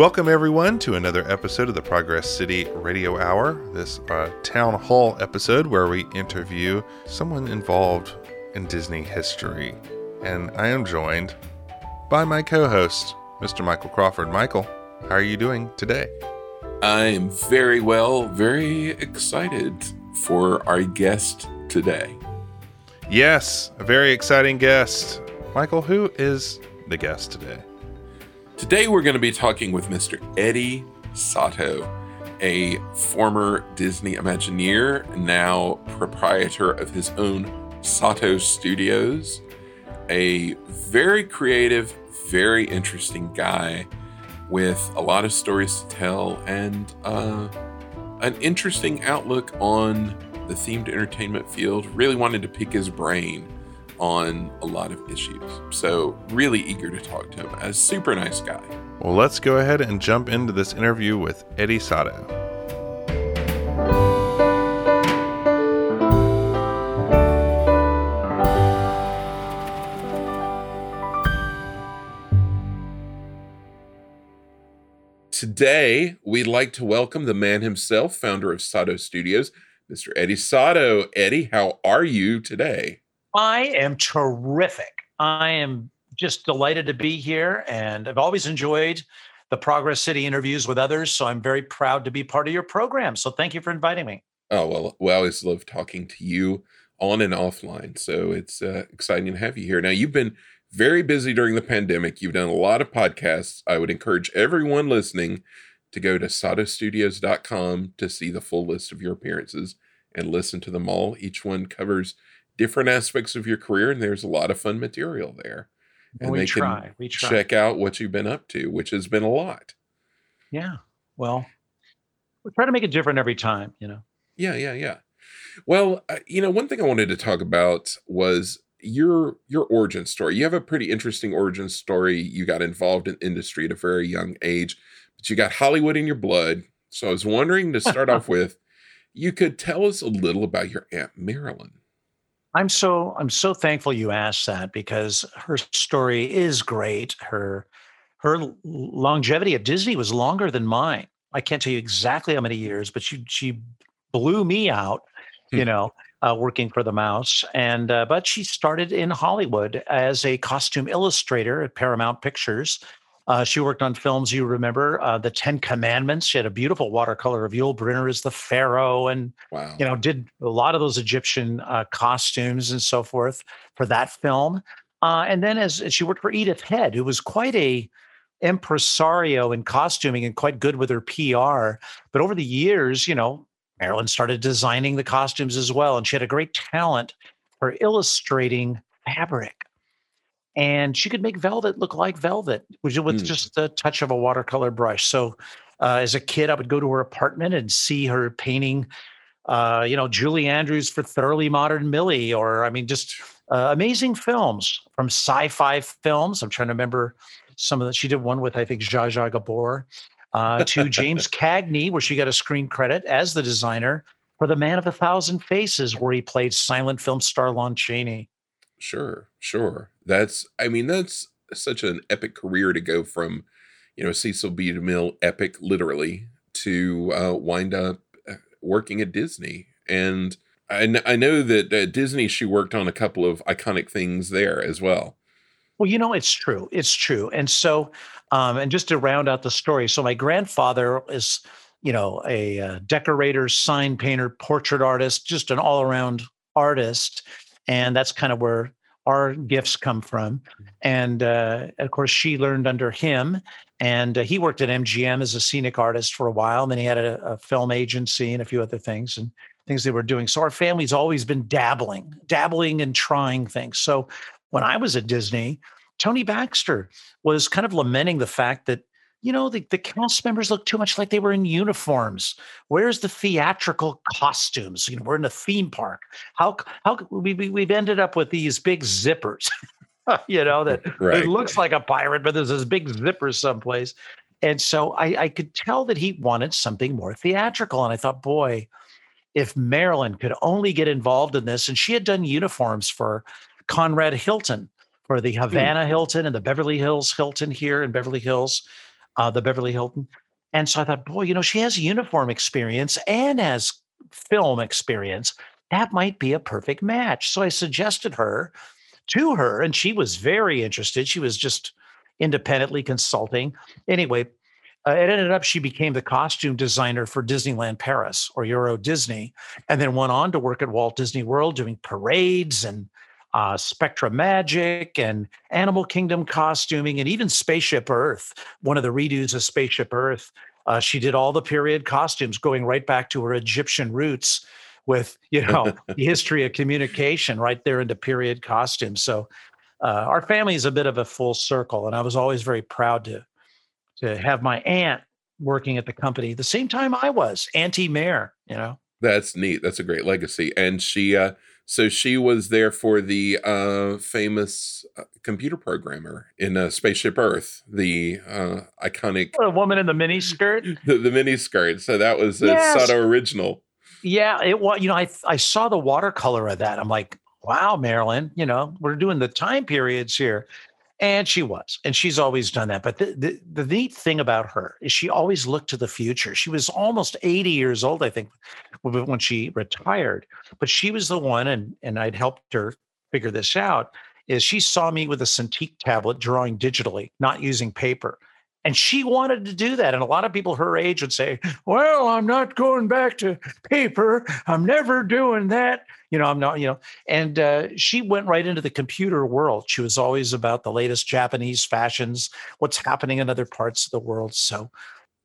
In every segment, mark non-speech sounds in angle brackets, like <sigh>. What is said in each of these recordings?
Welcome, everyone, to another episode of the Progress City Radio Hour. This uh, town hall episode where we interview someone involved in Disney history. And I am joined by my co host, Mr. Michael Crawford. Michael, how are you doing today? I am very well, very excited for our guest today. Yes, a very exciting guest. Michael, who is the guest today? Today we're going to be talking with Mr. Eddie Sotto, a former Disney Imagineer, now proprietor of his own Sotto Studios, a very creative, very interesting guy with a lot of stories to tell and uh, an interesting outlook on the themed entertainment field. Really wanted to pick his brain on a lot of issues. So, really eager to talk to him. A super nice guy. Well, let's go ahead and jump into this interview with Eddie Sotto. Today, we'd like to welcome the man himself, founder of Sotto Studios, Mr. Eddie Sotto. Eddie, how are you today? I am terrific. I am just delighted to be here, and I've always enjoyed the Progress City interviews with others. So I'm very proud to be part of your program. So thank you for inviting me. Oh well, we always love talking to you on and offline. So it's uh, exciting to have you here. Now you've been very busy during the pandemic. You've done a lot of podcasts. I would encourage everyone listening to go to sottostudios.com to see the full list of your appearances and listen to them all. Each one covers different aspects of your career, and there's a lot of fun material there. And we they try. Can we try. check out what you've been up to, which has been a lot. Yeah. Well, we try to make it different every time, you know. Yeah, yeah, yeah. Well, uh, you know, one thing I wanted to talk about was your your origin story. You have a pretty interesting origin story. You got involved in industry at a very young age, but you got Hollywood in your blood. So I was wondering to start <laughs> off with, you could tell us a little about your aunt Marilyn. I'm so I'm so thankful you asked that because her story is great. Her her longevity at Disney was longer than mine. I can't tell you exactly how many years, but she she blew me out, hmm. you know, uh, working for the Mouse. And uh, but she started in Hollywood as a costume illustrator at Paramount Pictures. Uh, she worked on films you remember, uh, The Ten Commandments. She had a beautiful watercolor of Yul Brynner as the Pharaoh, and wow. you know did a lot of those Egyptian uh, costumes and so forth for that film. Uh, and then as, as she worked for Edith Head, who was quite a impresario in costuming and quite good with her PR. But over the years, you know, Marilyn started designing the costumes as well, and she had a great talent for illustrating fabric and she could make velvet look like velvet with, with mm. just the touch of a watercolor brush. So, uh, as a kid, I would go to her apartment and see her painting, uh, you know, Julie Andrews for Thoroughly Modern Millie, or I mean, just uh, amazing films from sci-fi films. I'm trying to remember some of the. She did one with I think Zsa Zsa Gabor, uh, to James <laughs> Cagney, where she got a screen credit as the designer for The Man of a Thousand Faces, where he played silent film star Lon Chaney. Sure, sure. That's I mean that's such an epic career to go from, you know, Cecil B. DeMille epic literally to uh, wind up uh, working at Disney. And I, I know that at Disney she worked on a couple of iconic things there as well. Well, you know, it's true. It's true. And so, um, and just to round out the story, so my grandfather is, you know, a, uh, decorator, sign painter, portrait artist, just an all around artist and that's kind of where our gifts come from. Mm-hmm. And uh, of course, she learned under him, and uh, he worked at MGM as a scenic artist for a while. And then he had a, a, film agency and a few other things and things they were doing. So our family's always been dabbling, dabbling and trying things. So when I was at Disney, Tony Baxter was kind of lamenting the fact that you know, the, the cast members look too much like they were in uniforms. Where's the theatrical costumes? You know, we're in a theme park. How how we, we we've ended up with these big zippers, <laughs> you know, that <laughs> right. it looks like a pirate, but there's this big zipper someplace. And so I, I could tell that he wanted something more theatrical. And I thought, boy, if Marilyn could only get involved in this, and she had done uniforms for Conrad Hilton, for the hmm. Havana Hilton and the Beverly Hills Hilton here in Beverly Hills uh, the Beverly Hilton. And so I thought, boy, you know, she has uniform experience and has film experience. That might be a perfect match. So I suggested her to her, and she was very interested. She was just independently consulting. Anyway, uh, it ended up she became the costume designer for Disneyland Paris or Euro Disney, and then went on to work at Walt Disney World doing parades and uh, SpectroMagic and Animal Kingdom costuming, and even Spaceship Earth, one of the redos of Spaceship Earth. Uh, she did all the period costumes going right back to her Egyptian roots with, <laughs> you know, <laughs> the history of communication right there into period costumes. So uh, our family is a bit of a full circle, and I was always very proud to to have my aunt working at the company the same time I was, Auntie Mayor. you know. That's neat. That's a great legacy. And she uh so she was there for the uh famous uh, computer programmer in uh, Spaceship Earth, the uh iconic a woman in the mini skirt. <laughs> The, the mini skirt. So that was a yes. Sotto original. Yeah, it was you know I I saw the watercolor of that. I'm like, wow, Marilyn, you know, we're doing the time periods here. And she was, and she's always done that. But the, the, the neat thing about her is she always looked to the future. She was almost 80 years old, I think, when she retired. But she was the one, and and I'd helped her figure this out. Is she saw me with a Cintiq tablet drawing digitally, not using paper. And she wanted to do that. And a lot of people her age would say, Well, I'm not going back to paper. I'm never doing that. You know, I'm not, you know. And uh, she went right into the computer world. She was always about the latest Japanese fashions, what's happening in other parts of the world. So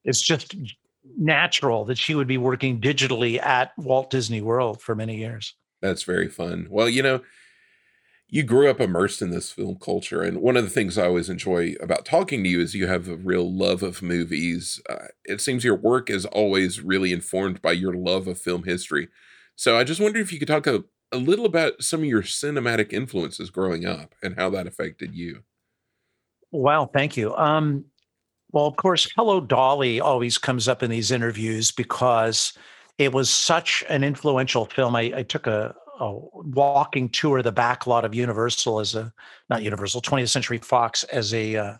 it's just natural that she would be working digitally at Walt Disney World for many years. That's very fun. Well, you know, you grew up immersed in this film culture and one of the things i always enjoy about talking to you is you have a real love of movies. Uh, it seems your work is always really informed by your love of film history. So i just wondered if you could talk a, a little about some of your cinematic influences growing up and how that affected you. Wow thank you. Um, well of course hello dolly always comes up in these interviews because it was such an influential film. I, I took a, a walking tour of the back lot of Universal as a not Universal 20th Century Fox as a uh,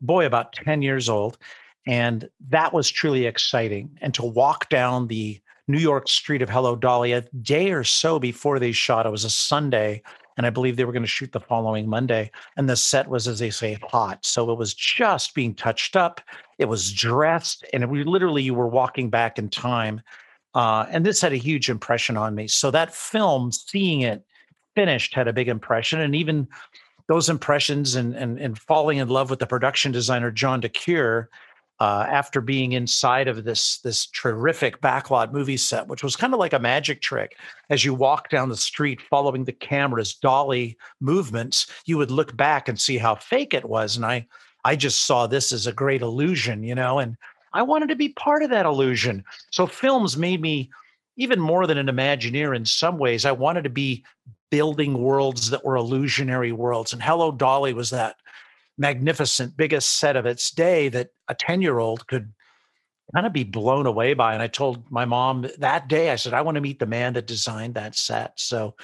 boy about 10 years old and that was truly exciting and to walk down the New York street of Hello Dolly a day or so before they shot it was a Sunday and I believe they were going to shoot the following Monday and the set was as they say hot so it was just being touched up it was dressed and we literally you were walking back in time uh, and this had a huge impression on me. So that film, seeing it finished, had a big impression. And even those impressions and, and, and falling in love with the production designer, John DeCuir, uh, after being inside of this this terrific backlot movie set, which was kind of like a magic trick. As you walk down the street, following the camera's dolly movements, you would look back and see how fake it was. And I I just saw this as a great illusion, you know. And I wanted to be part of that illusion. So films made me even more than an Imagineer in some ways. I wanted to be building worlds that were illusionary worlds. And Hello Dolly was that magnificent, biggest set of its day that a 10 year old could kind of be blown away by. And I told my mom that day, I said, I want to meet the man that designed that set. So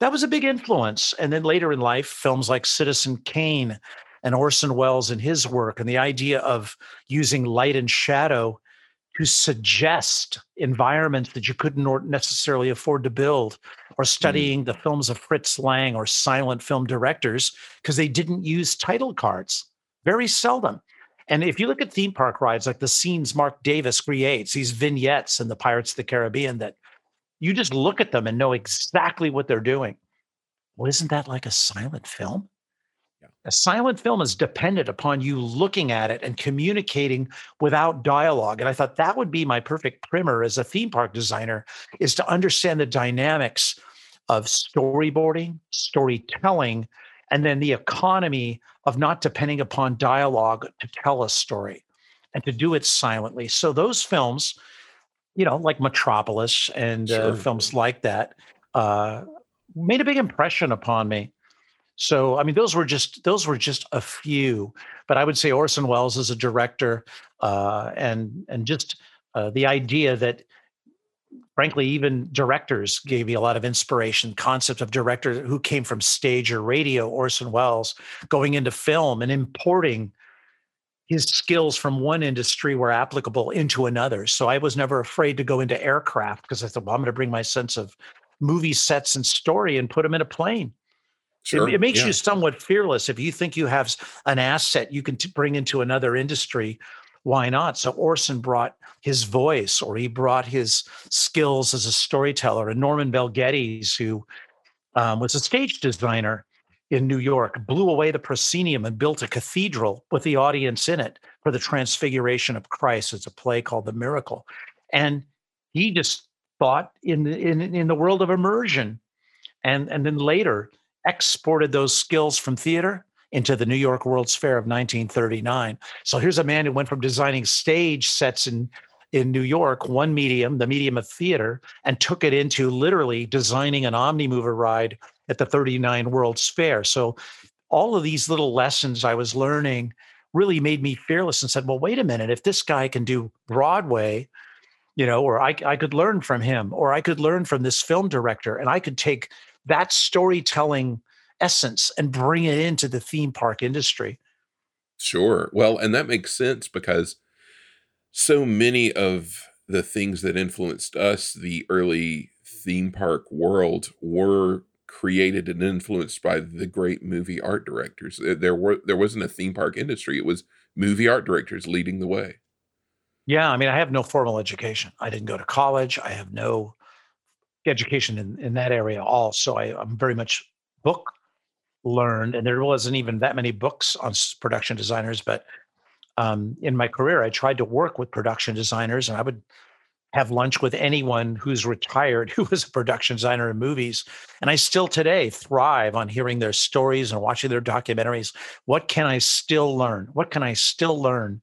that was a big influence. And then later in life, films like Citizen Kane and Orson Welles and his work and the idea of using light and shadow to suggest environments that you couldn't necessarily afford to build or mm. studying mm. the films of Fritz Lang or silent film directors because they didn't use title cards very seldom. And if you look at theme park rides, like the scenes Mark Davis creates, these vignettes in the Pirates of the Caribbean that you just look at them and know exactly what they're doing. Well, isn't that like a silent film? A silent film is dependent upon you looking at it and communicating without dialogue. And I thought that would be my perfect primer as a theme park designer is to understand the dynamics of storyboarding, storytelling, and then the economy of not depending upon dialogue to tell a story and to do it silently. So those films, you know, like Metropolis and uh, sure. uh, films like that, uh, made a big impression upon me. So I mean, those were just those were just a few, but I would say Orson Welles is a director, uh, and and just uh, the idea that, frankly, even directors gave me a lot of inspiration. Concept of director who came from stage or radio, Orson Welles, going into film and importing his skills from one industry were applicable into another. So I was never afraid to go into aircraft because I thought, well, I'm going to bring my sense of movie sets and story and put them in a plane. Sure. It, it makes yeah. you somewhat fearless. If you think you have an asset you can t- bring into another industry, why not? So Orson brought his voice or he brought his skills as a storyteller. And Norman Bel Geddes, who um, was a stage designer in New York, blew away the proscenium and built a cathedral with the audience in it for the Transfiguration of Christ. It's a play called The Miracle. And he just thought in the, in, in the world of immersion. And, and then later exported those skills from theater into the New York World's Fair of 1939. So here's a man who went from designing stage sets in in New York, one medium, the medium of theater, and took it into literally designing an omnimover ride at the 39 World's Fair. So all of these little lessons I was learning really made me fearless and said, well, wait a minute, if this guy can do Broadway, you know, or I, I could learn from him, or I could learn from this film director, and I could take that storytelling essence and bring it into the theme park industry. Sure. Well, and that makes sense because so many of the things that influenced us, the early theme park world, were created and influenced by the great movie art directors. There were there wasn't a theme park industry; it was movie art directors leading the way. Yeah, I mean, I have no formal education. I didn't go to college. I have no education in, in that area all. So I, I'm very much book learned, and there wasn't even that many books on production designers. But um, in my career, I tried to work with production designers, and I would have lunch with anyone who's retired <laughs> who was a production designer in movies. And I still today thrive on hearing their stories and watching their documentaries. What can I still learn? What can I still learn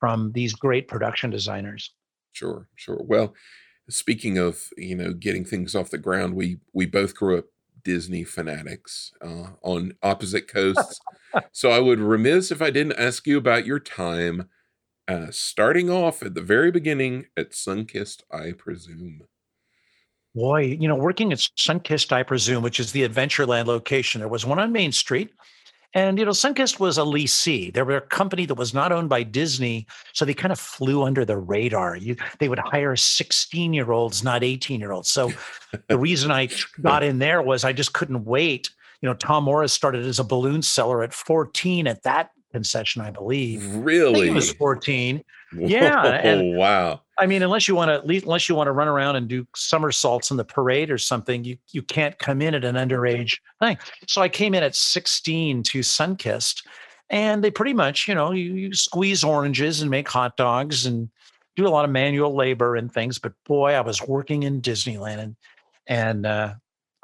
from these great production designers? Sure, sure. Well, speaking of you know getting things off the ground, we we both grew up Disney fanatics uh, on opposite coasts. <laughs> so I would remiss if I didn't ask you about your time uh, starting off at the very beginning at Sunkist, I presume. Boy, you know, working at Sunkist, I presume, which is the Adventureland location, there was one on Main Street and, you know, Sunkist was a leasee. They were a company that was not owned by Disney. So they kind of flew under the radar. You, they would hire 16 year olds, not 18 year olds. So the <laughs> reason I got in there was I just couldn't wait. You know, Tom Morris started as a balloon seller at 14 at that concession, I believe. Really? I he was 14. Yeah. And, wow. I mean, unless you want to, unless you want to run around and do somersaults in the parade or something, you you can't come in at an underage thing. So I came in at 16 to Sunkist, and they pretty much, you know, you, you squeeze oranges and make hot dogs and do a lot of manual labor and things. But boy, I was working in Disneyland, and and uh,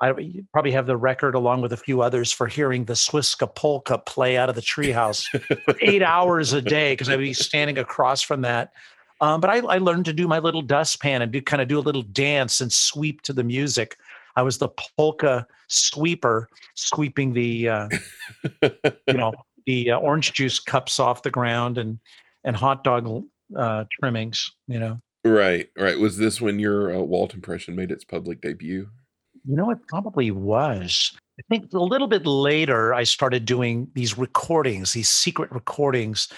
I probably have the record along with a few others for hearing the Swisskapolka play out of the treehouse for <laughs> eight hours a day because I'd be standing across from that. Um, but I, I, learned to do my little dustpan and do kind of do a little dance and sweep to the music. I was the polka sweeper, sweeping the uh, you know the uh, orange juice cups off the ground and and hot dog uh, trimmings. You know. Right, right. Was this when your uh, Walt impression made its public debut? You know, it probably was. I think a little bit later, I started doing these recordings, these secret recordings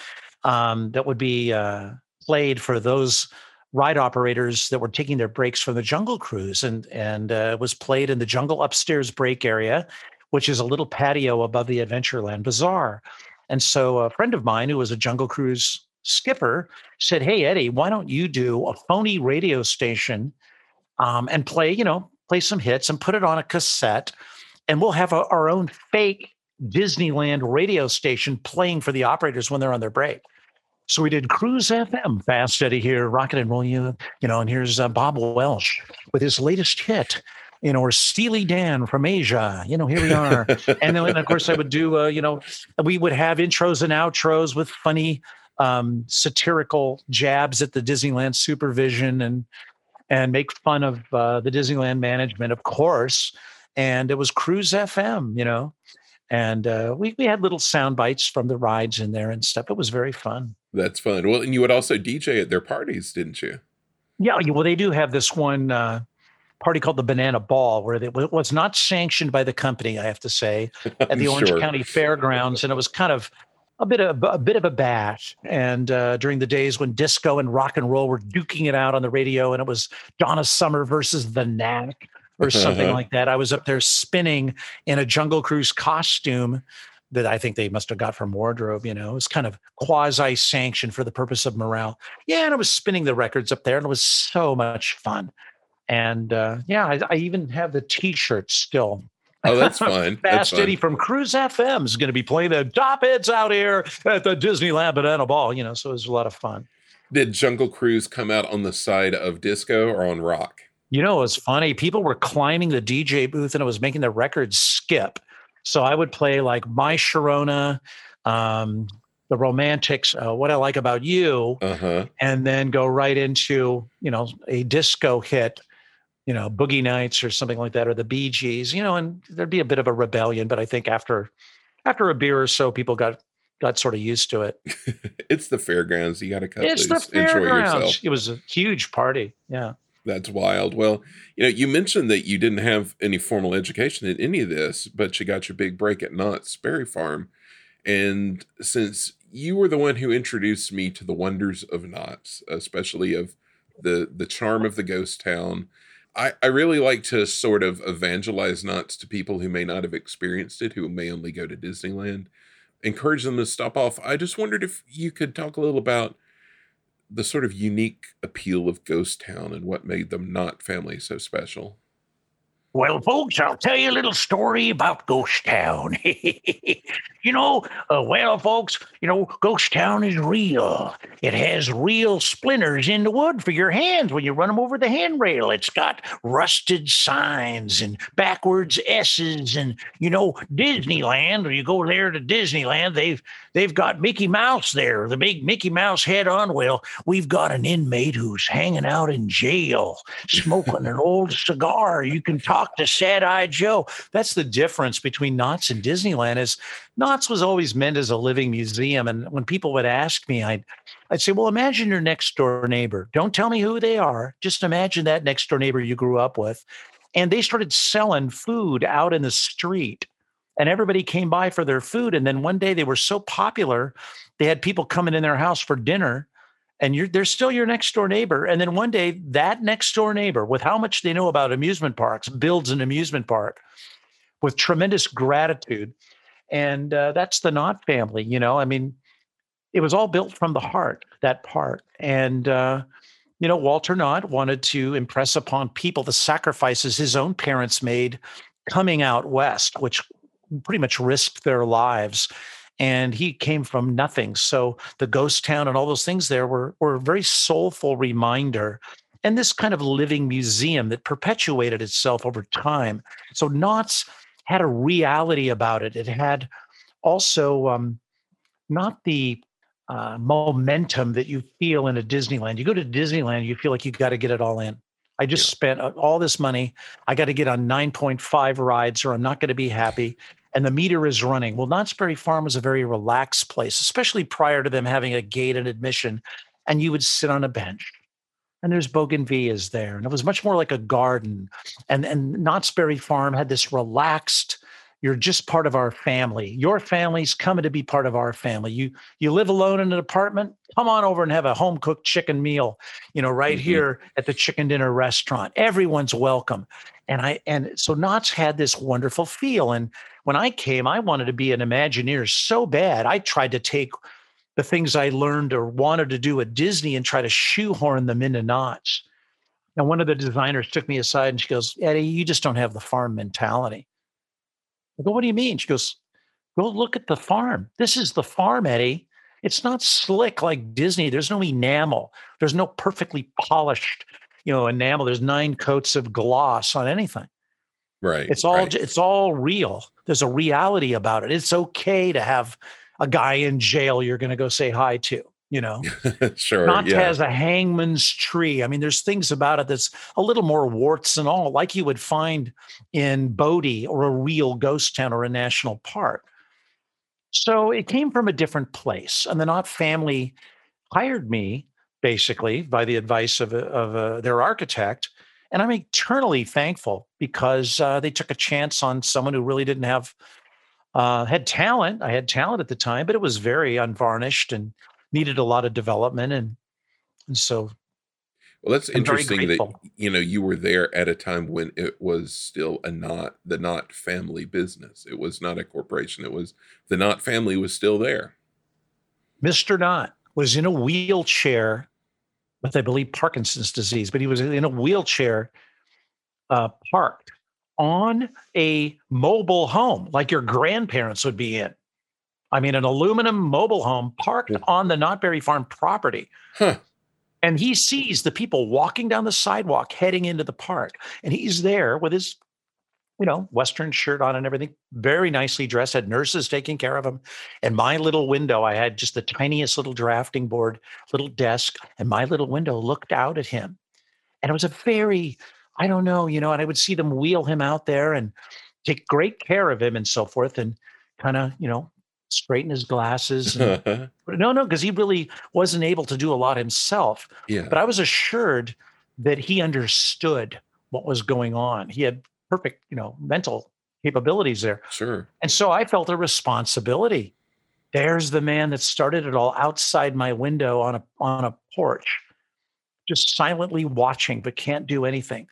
um, that would be uh, played for those ride operators that were taking their breaks from the Jungle Cruise, and and uh, was played in the Jungle upstairs break area, which is a little patio above the Adventureland Bazaar. And so, a friend of mine who was a Jungle Cruise skipper said, "Hey Eddie, why don't you do a phony radio station um, and play, you know, play some hits and put it on a cassette, and we'll have a, our own fake Disneyland radio station playing for the operators when they're on their break. So we did Cruise FM, Fast Eddie here, Rocket and Roll You, you know, and here's uh, Bob Welch with his latest hit, you know, or Steely Dan from Asia, you know, here we are. <laughs> and then, of course, I would do, uh, you know, we would have intros and outros with funny um, satirical jabs at the Disneyland supervision and and make fun of uh, the Disneyland management, of course. And it was Cruise FM, you know, and uh, we we had little sound bites from the rides in there and stuff. It was very fun. That's fun. Well, and you would also DJ at their parties, didn't you? Yeah. Well, they do have this one uh, party called the Banana Ball, where it was not sanctioned by the company, I have to say, at <laughs> the Orange sure. County Fairgrounds, and it was kind of a bit of a bit of a bash. And uh, during the days when disco and rock and roll were duking it out on the radio, and it was Donna Summer versus the Knack or <laughs> something like that, I was up there spinning in a Jungle Cruise costume that I think they must have got from wardrobe. You know, it was kind of quasi sanctioned for the purpose of morale. Yeah, and I was spinning the records up there, and it was so much fun. And uh, yeah, I, I even have the T-shirt still. Oh, that's <laughs> fun. Fast Eddie from Cruise FM is going to be playing the top hits out here at the Disneyland Banana Ball. You know, so it was a lot of fun. Did Jungle Cruise come out on the side of disco or on rock? You know, it was funny. People were climbing the DJ booth and it was making the records skip. So I would play like My Sharona, um, the Romantics, uh, What I Like About You, uh-huh. and then go right into, you know, a disco hit, you know, Boogie Nights or something like that, or the Bee Gees, you know, and there'd be a bit of a rebellion. But I think after after a beer or so, people got got sort of used to it. <laughs> it's the fairgrounds. You got to cut it's loose, the fairgrounds. enjoy yourself. It was a huge party. Yeah. That's wild. Well, you know, you mentioned that you didn't have any formal education in any of this, but you got your big break at Knott's Berry Farm. And since you were the one who introduced me to the wonders of Knott's, especially of the the charm of the ghost town, I, I really like to sort of evangelize Knott's to people who may not have experienced it, who may only go to Disneyland, encourage them to stop off. I just wondered if you could talk a little about the sort of unique appeal of Ghost Town and what made them Knott family so special. Well, folks, I'll tell you a little story about Ghost Town. <laughs> you know, uh, well, folks, you know, Ghost Town is real. It has real splinters in the wood for your hands when you run them over the handrail. It's got rusted signs and backwards S's, and you know, Disneyland. Or you go there to Disneyland, they've they've got Mickey Mouse there, the big Mickey Mouse head on. Well, we've got an inmate who's hanging out in jail, smoking an old cigar. You can talk talk to Sad Eye Joe. That's the difference between Knott's and Disneyland. Is Knott's was always meant as a living museum, and when people would ask me, I'd I'd say, well, imagine your next door neighbor. Don't tell me who they are. Just imagine that next door neighbor you grew up with, and they started selling food out in the street and everybody came by for their food. And then one day they were so popular, they had people coming in their house for dinner and you're they're still your next door neighbor. And then one day that next door neighbor with how much they know about amusement parks builds an amusement park with tremendous gratitude. And uh, that's the Knott family you know? I mean it was all built from the heart that part and uh, you know walter Knott wanted to impress upon people the sacrifices his own parents made coming out west which pretty much risked their lives and he came from nothing. So the ghost town and all those things there were, were a very soulful reminder and this kind of living museum that perpetuated itself over time. So Knott's had a reality about it. It had also um, not the uh, momentum that you feel in a Disneyland. You go to Disneyland, you feel like you got to get it all in. I just yeah. spent uh, all this money. I got to get on 9.5 rides or I'm not going to be happy and the meter is running. Well, Knott's Berry Farm was a very relaxed place, especially prior to them having a gate and admission. And you would sit on a bench and there's bougainvilleas there. And it was much more like a garden. And, and Knott's Berry Farm had this relaxed, you're just part of our family. Your family's coming to be part of our family. You you live alone in an apartment, come on over and have a home cooked chicken meal, you know, right mm-hmm. here at the chicken dinner restaurant. Everyone's welcome. And I and so Knott's had this wonderful feel. And when I came, I wanted to be an Imagineer so bad. I tried to take the things I learned or wanted to do at Disney and try to shoehorn them into Knott's. And one of the designers took me aside and she goes, Eddie, you just don't have the farm mentality. I go, what do you mean? She goes, go look at the farm. This is the farm, Eddie. It's not slick like Disney. There's no enamel. There's no perfectly polished, you know, enamel. There's nine coats of gloss on anything. Right. It's all right. it's all real. There's a reality about it. It's okay to have a guy in jail you're going to go say hi to, you know. <laughs> sure. Not yeah. as a hangman's tree. I mean, there's things about it that's a little more warts and all, like you would find in Bodie or a real ghost town or a national park. So it came from a different place. And the Knott family hired me basically by the advice of, a, of a, their architect and I'm eternally thankful because uh, they took a chance on someone who really didn't have Uh, had talent. I had talent at the time, but it was very unvarnished and needed a lot of development. And and so Well, that's I'm interesting that you know you were there at a time when it was still a not the Knott family business. It was not a corporation. It was the Knott family was still there. Mr. Knott was in a wheelchair with, I believe, Parkinson's disease, but he was in a wheelchair uh, parked on a mobile home like your grandparents would be in. I mean, an aluminum mobile home parked Yeah. on the Knottberry Farm property. Huh. And he sees the people walking down the sidewalk heading into the park. And he's there with his, you know, Western shirt on and everything, very nicely dressed, had nurses taking care of him. And my little window, I had just the tiniest little drafting board, little desk, and my little window looked out at him. And it was a very, I don't know, you know, and I would see them wheel him out there and take great care of him and so forth and kind of, you know, straighten his glasses. And, <laughs> no, no, because he really wasn't able to do a lot himself. yeah. But I was assured that he understood what was going on. He had perfect, you know, mental capabilities there. Sure. And so I felt a responsibility. There's the man that started it all outside my window on a on a porch, just silently watching, but can't do anything.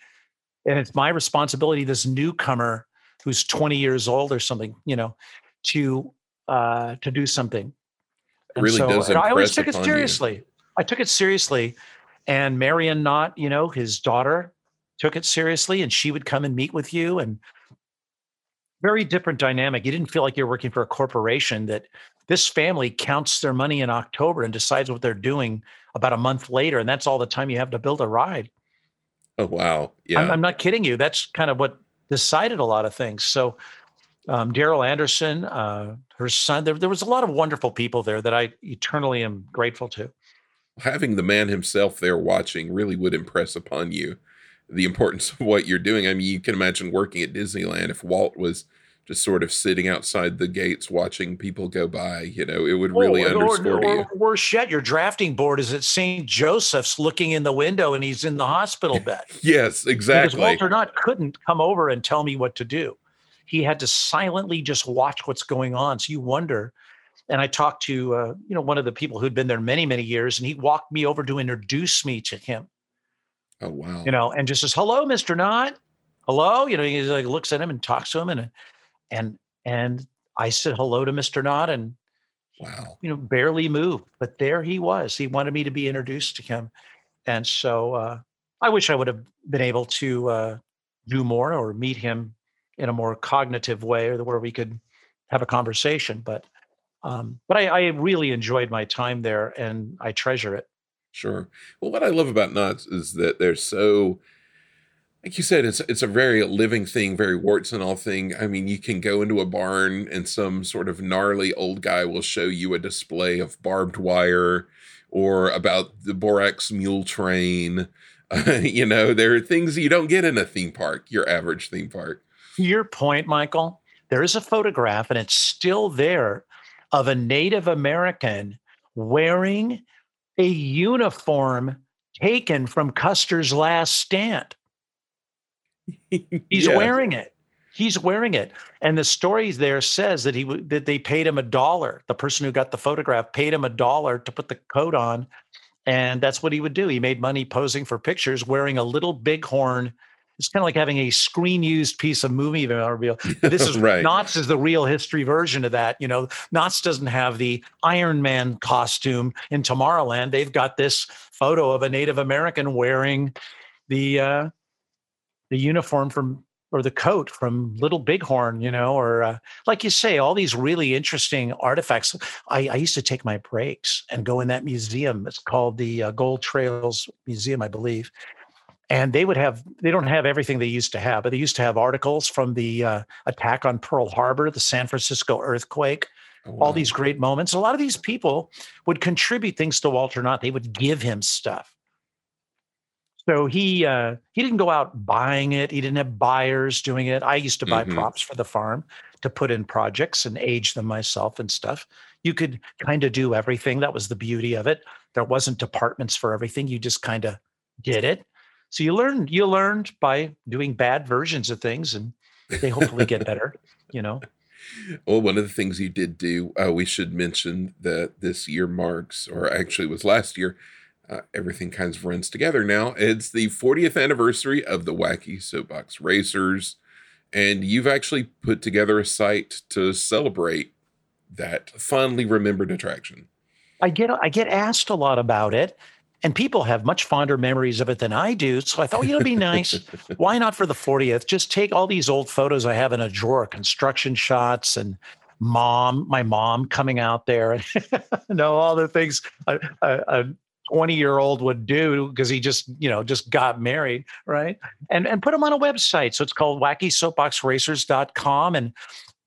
And it's my responsibility, this newcomer who's 20 years old or something, you know, to uh to do something. It really does and I always took it upon you. seriously. I took it seriously. And Marion Knott, you know, his daughter took it seriously and she would come and meet with you and very different dynamic. You didn't feel like you're working for a corporation that this family counts their money in October and decides what they're doing about a month later. And that's all the time you have to build a ride. Oh wow. Yeah. I'm, I'm not kidding you. That's kind of what decided a lot of things. So, um, Daryl Anderson, uh, her son, there, there was a lot of wonderful people there that I eternally am grateful to. Having the man himself there watching really would impress upon you the importance of what you're doing. I mean, you can imagine working at Disneyland if Walt was just sort of sitting outside the gates watching people go by, you know, it would really or, underscore to or, you. or worse yet, your drafting board is at St. Joseph's looking in the window and he's in the hospital bed. <laughs> Yes, exactly. Because. Walter Knott couldn't come over and tell me what to do. He had to silently just watch what's going on. So you wonder. And I talked to uh, you know one of the people who'd been there many many years, and he walked me over to introduce me to him. oh wow. You know, and just says, "Hello, Mister Knott. Hello." You know, he like looks at him and talks to him, and and and I said hello to Mister Knott, and wow. you know barely moved, but there he was. He wanted me to be introduced to him, and so uh, I wish I would have been able to uh, do more or meet him in a more cognitive way, or where we could have a conversation. But um, but I, I really enjoyed my time there, and I treasure it. Sure. Well, what I love about Knott's is that they're so, like you said, it's it's a very living thing, very warts and all thing. I mean, you can go into a barn and some sort of gnarly old guy will show you a display of barbed wire or about the Borax mule train. Uh, <laughs> you know, there are things you don't get in a theme park, your average theme park. To your point, Michael, there is a photograph, and it's still there, of a Native American wearing a uniform taken from Custer's last stand. He's <laughs> Yeah. wearing it. He's wearing it. And the story there says that he that they paid him a dollar. The person who got the photograph paid him a dollar to put the coat on. And that's what he would do. He made money posing for pictures wearing a little bighorn. It's kind of like having a screen used piece of movie memorabilia. <laughs> This is Right. Knott's is the real history version of that. You know, Knott's doesn't have the Iron Man costume in Tomorrowland. They've got this photo of a Native American wearing the uh, the uniform from or the coat from Little Bighorn, you know, or uh, like you say, all these really interesting artifacts. I, I used to take my breaks and go in that museum. It's called the uh, Gold Trails Museum, I believe. And they would have, they don't have everything they used to have, but they used to have articles from the uh, attack on Pearl Harbor, the San Francisco earthquake, Oh, all these great moments. A lot of these people would contribute things to Walter Knott. They would give him stuff. So he uh, he didn't go out buying it. He didn't have buyers doing it. I used to buy Mhm. props for the farm to put in projects and age them myself and stuff. You could kind of do everything. That was the beauty of it. There wasn't departments for everything. You just kind of did it. So you learned you learned by doing bad versions of things, and they hopefully get better. <laughs> You know. well, one of the things you did do, uh, we should mention that this year marks, or actually was last year, uh, everything kind of runs together now. It's the 40th anniversary of the Wacky Soapbox Racers, and you've actually put together a site to celebrate that fondly remembered attraction. I get I get asked a lot about it, and people have much fonder memories of it than I do. So I thought, well, you know, it'd be nice. <laughs> Why not for the 40th? Just take all these old photos I have in a drawer, construction shots and mom, my mom coming out there and you <laughs> know all the things a, a, a 20 year old would do because he just you know just got married right and and put them on a website so it's called wackysoapboxracers.com and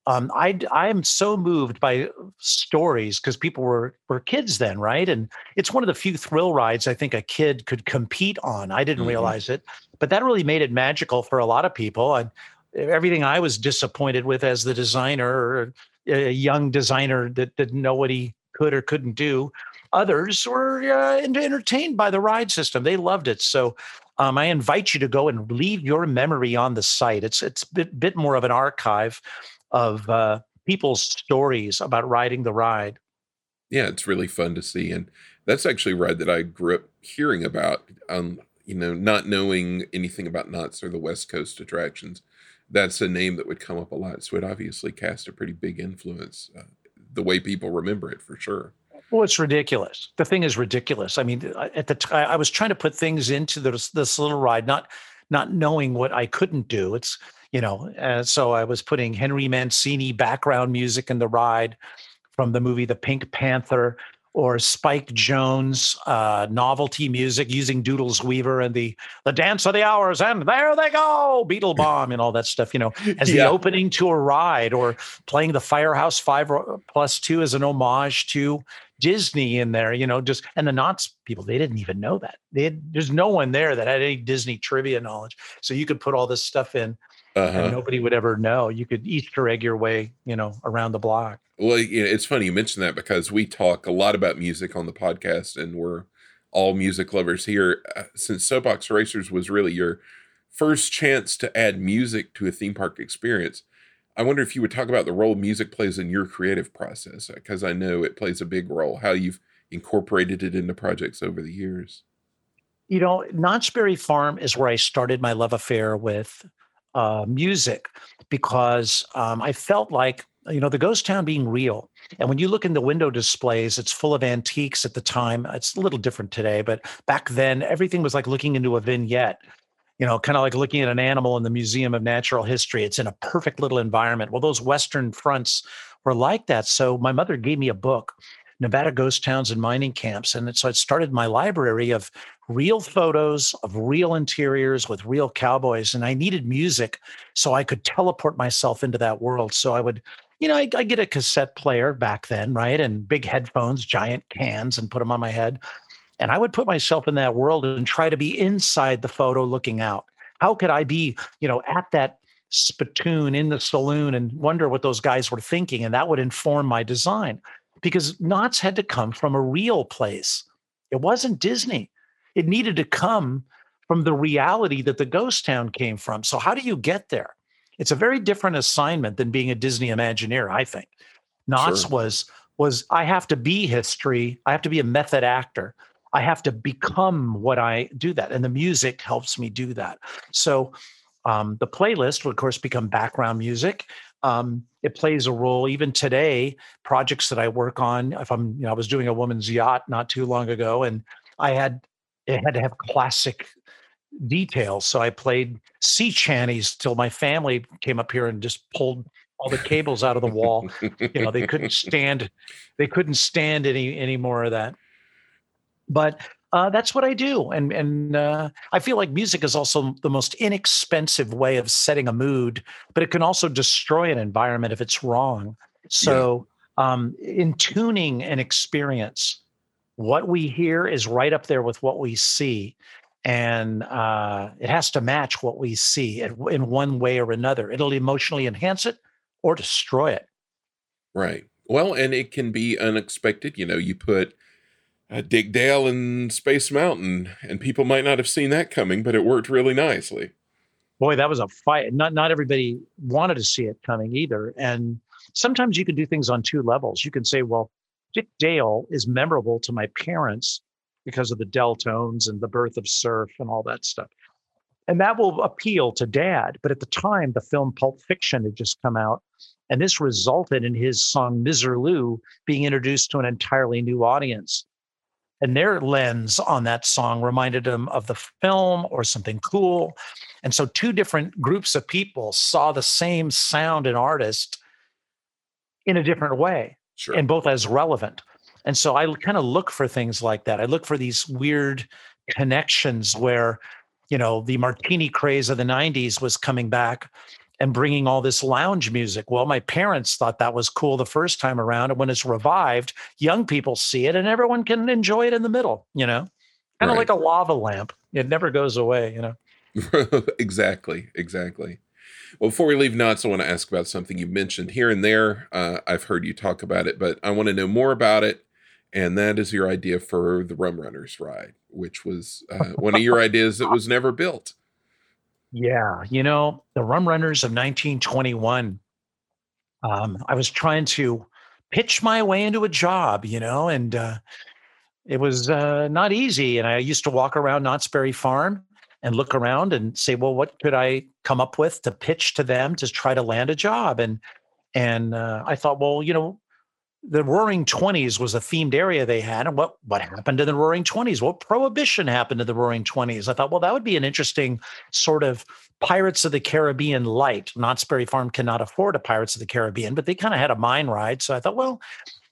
um, I I am so moved by stories because people were were kids then, right? And it's one of the few thrill rides I think a kid could compete on. I didn't mm-hmm. realize it, but that really made it magical for a lot of people. And everything I was disappointed with as the designer, or a young designer that didn't know what he could or couldn't do, others were uh, entertained by the ride system. They loved it. So um, I invite you to go and leave your memory on the site. It's it's a bit, bit more of an archive of uh, people's stories about riding the ride. Yeah, it's really fun to see, and that's actually a ride that I grew up hearing about. Um, you know, not knowing anything about Knott's or the West Coast attractions, that's a name that would come up a lot. So it obviously cast a pretty big influence. Uh, the way people remember it, for sure. Well, it's ridiculous. The thing is ridiculous. I mean, at the time, I was trying to put things into this, this little ride, not not knowing what I couldn't do. It's you know, uh, so I was putting Henry Mancini background music in the ride from the movie The Pink Panther or Spike Jones uh, novelty music using Doodles Weaver and the the Dance of the Hours and there they go Beetle <laughs> Bomb and all that stuff. You know, as yeah. the opening to a ride or playing the Firehouse Five Plus Two as an homage to Disney in there. You know, just and the Knott's people they didn't even know that. They had, there's no one there that had any Disney trivia knowledge, so you could put all this stuff in uh-huh. and nobody would ever know. You could Easter egg your way, you know, around the block. Well, you know, it's funny you mentioned that because we talk a lot about music on the podcast, and we're all music lovers here. Uh, since Soapbox Racers was really your first chance to add music to a theme park experience, I wonder if you would talk about the role music plays in your creative process, because uh, I know it plays a big role. How you've incorporated it into projects over the years. You know, Knott's Berry Farm is where I started my love affair with uh, music because um, I felt like you know the ghost town being real. And when you look in the window displays it's full of antiques at the time. It's a little different today but back then everything was like looking into a vignette you know kind of like looking at an animal in the museum of natural history. It's in a perfect little environment. Well those western fronts were like that. So my mother gave me a book Nevada ghost towns and mining camps. And so it started my library of real photos of real interiors with real cowboys. And I needed music so I could teleport myself into that world. So I would, you know, I, I get a cassette player back then, right? And big headphones, giant cans, and put them on my head. And I would put myself in that world and try to be inside the photo looking out. How could I be, you know, at that spittoon in the saloon and wonder what those guys were thinking? And that would inform my design because Knott's had to come from a real place. It wasn't Disney. It needed to come from the reality that the ghost town came from. So how do you get there? It's a very different assignment than being a Disney Imagineer, I think. Knott's sure. was was I have to be history. I have to be a method actor. I have to become what I do that, and the music helps me do that. So um, the playlist will, of course, become background music um, it plays a role even today projects that i work on if i'm you know i was doing a woman's yacht not too long ago and i had it had to have classic details so i played sea chanties till my family came up here and just pulled all the cables out of the wall you know they couldn't <laughs> stand they couldn't stand any any more of that but uh, that's what I do, and and uh, I feel like music is also the most inexpensive way of setting a mood, but it can also destroy an environment if it's wrong. So, yeah. um, in tuning an experience, what we hear is right up there with what we see, and uh, it has to match what we see in one way or another. It'll emotionally enhance it or destroy it. Right. Well, and it can be unexpected. You know, you put uh, Dick Dale and Space Mountain, and people might not have seen that coming, but it worked really nicely. Boy, that was a fight. Not not everybody wanted to see it coming either, and sometimes you can do things on two levels. You can say, well, Dale is memorable to my parents because of the Del-Tones and the birth of surf and all that stuff. And that will appeal to dad. But at the time, the film Pulp Fiction had just come out. And this resulted in his song Misirlou being introduced to an entirely new audience. And their lens on that song reminded them of the film or something cool. And so, two different groups of people saw the same sound and artist in a different way Sure. and both as relevant. And so I kind of look for things like that. I look for these weird connections where, you know, the martini craze of the 90s was coming back and bringing all this lounge music. Well, my parents thought that was cool the first time around. And when it's revived, young people see it and everyone can enjoy it in the middle, you know, kind of Right. like a lava lamp. It never goes away, you know. <laughs> exactly, exactly. Well, before we leave Knott's, I want to ask about something you mentioned here and there. Uh, I've heard you talk about it, but I want to know more about it. And that is your idea for the Rum Runners ride, which was uh, one of your <laughs> ideas that was never built. Yeah, you know, the Rum Runners of 1921. Um, I was trying to pitch my way into a job, you know, and uh, it was uh, not easy. And I used to walk around Knott's Berry Farm and look around and say, well, what could I come up with to pitch to them to try to land a job? And and uh, I thought, well, you know, the Roaring Twenties was a themed area they had, and what what happened in the Roaring Twenties? What prohibition happened to the Roaring Twenties? I thought, well, that would be an interesting sort of Pirates of the Caribbean light. Knott's Berry Farm cannot afford a Pirates of the Caribbean, but they kind of had a mine ride. So I thought, well,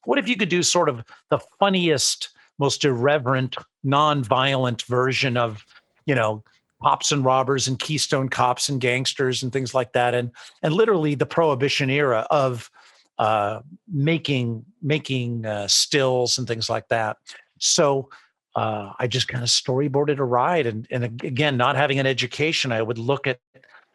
what if you could do sort of the funniest, most irreverent, non-violent version of, you know, cops and robbers and Keystone cops and gangsters and things like that, and and literally the Prohibition era of uh, making making uh, stills and things like that. So uh, I just kind of storyboarded a ride, and and again, not having an education, I would look at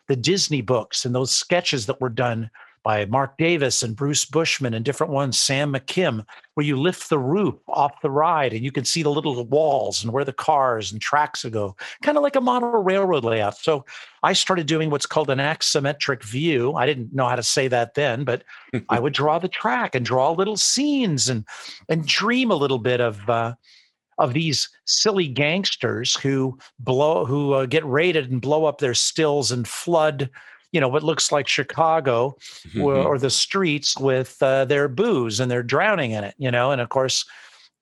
the Disney books and those sketches that were done by Marc Davis and Bruce Bushman and different ones, Sam McKim, where you lift the roof off the ride and you can see the little walls and where the cars and tracks go, kind of like a model railroad layout. So I started doing what's called an axiometric view. I didn't know how to say that then, but I would draw the track and draw little scenes and and dream a little bit of uh, of these silly gangsters who blow who uh, get raided and blow up their stills and flood you know what looks like chicago or, or the streets with uh, their booze and they're drowning in it you know? And of course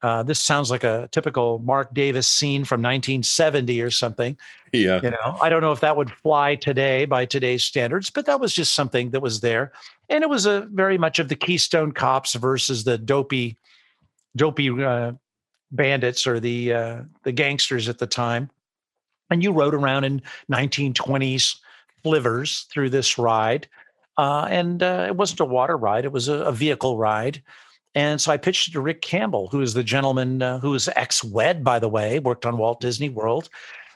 uh, this sounds like a typical Marc Davis scene from 1970 or something yeah. you know? I don't know if that would fly today by today's standards but that was just something that was there. And it was a very much of the keystone cops versus the dopey dopey uh, bandits or the uh, the gangsters at the time. And you rode around in 1920s flivvers through this ride uh, and uh, it wasn't a water ride it was a, a vehicle ride and so I pitched it to Rick Campbell, who is the gentleman uh, who is ex-WED, by the way, worked on Walt Disney World,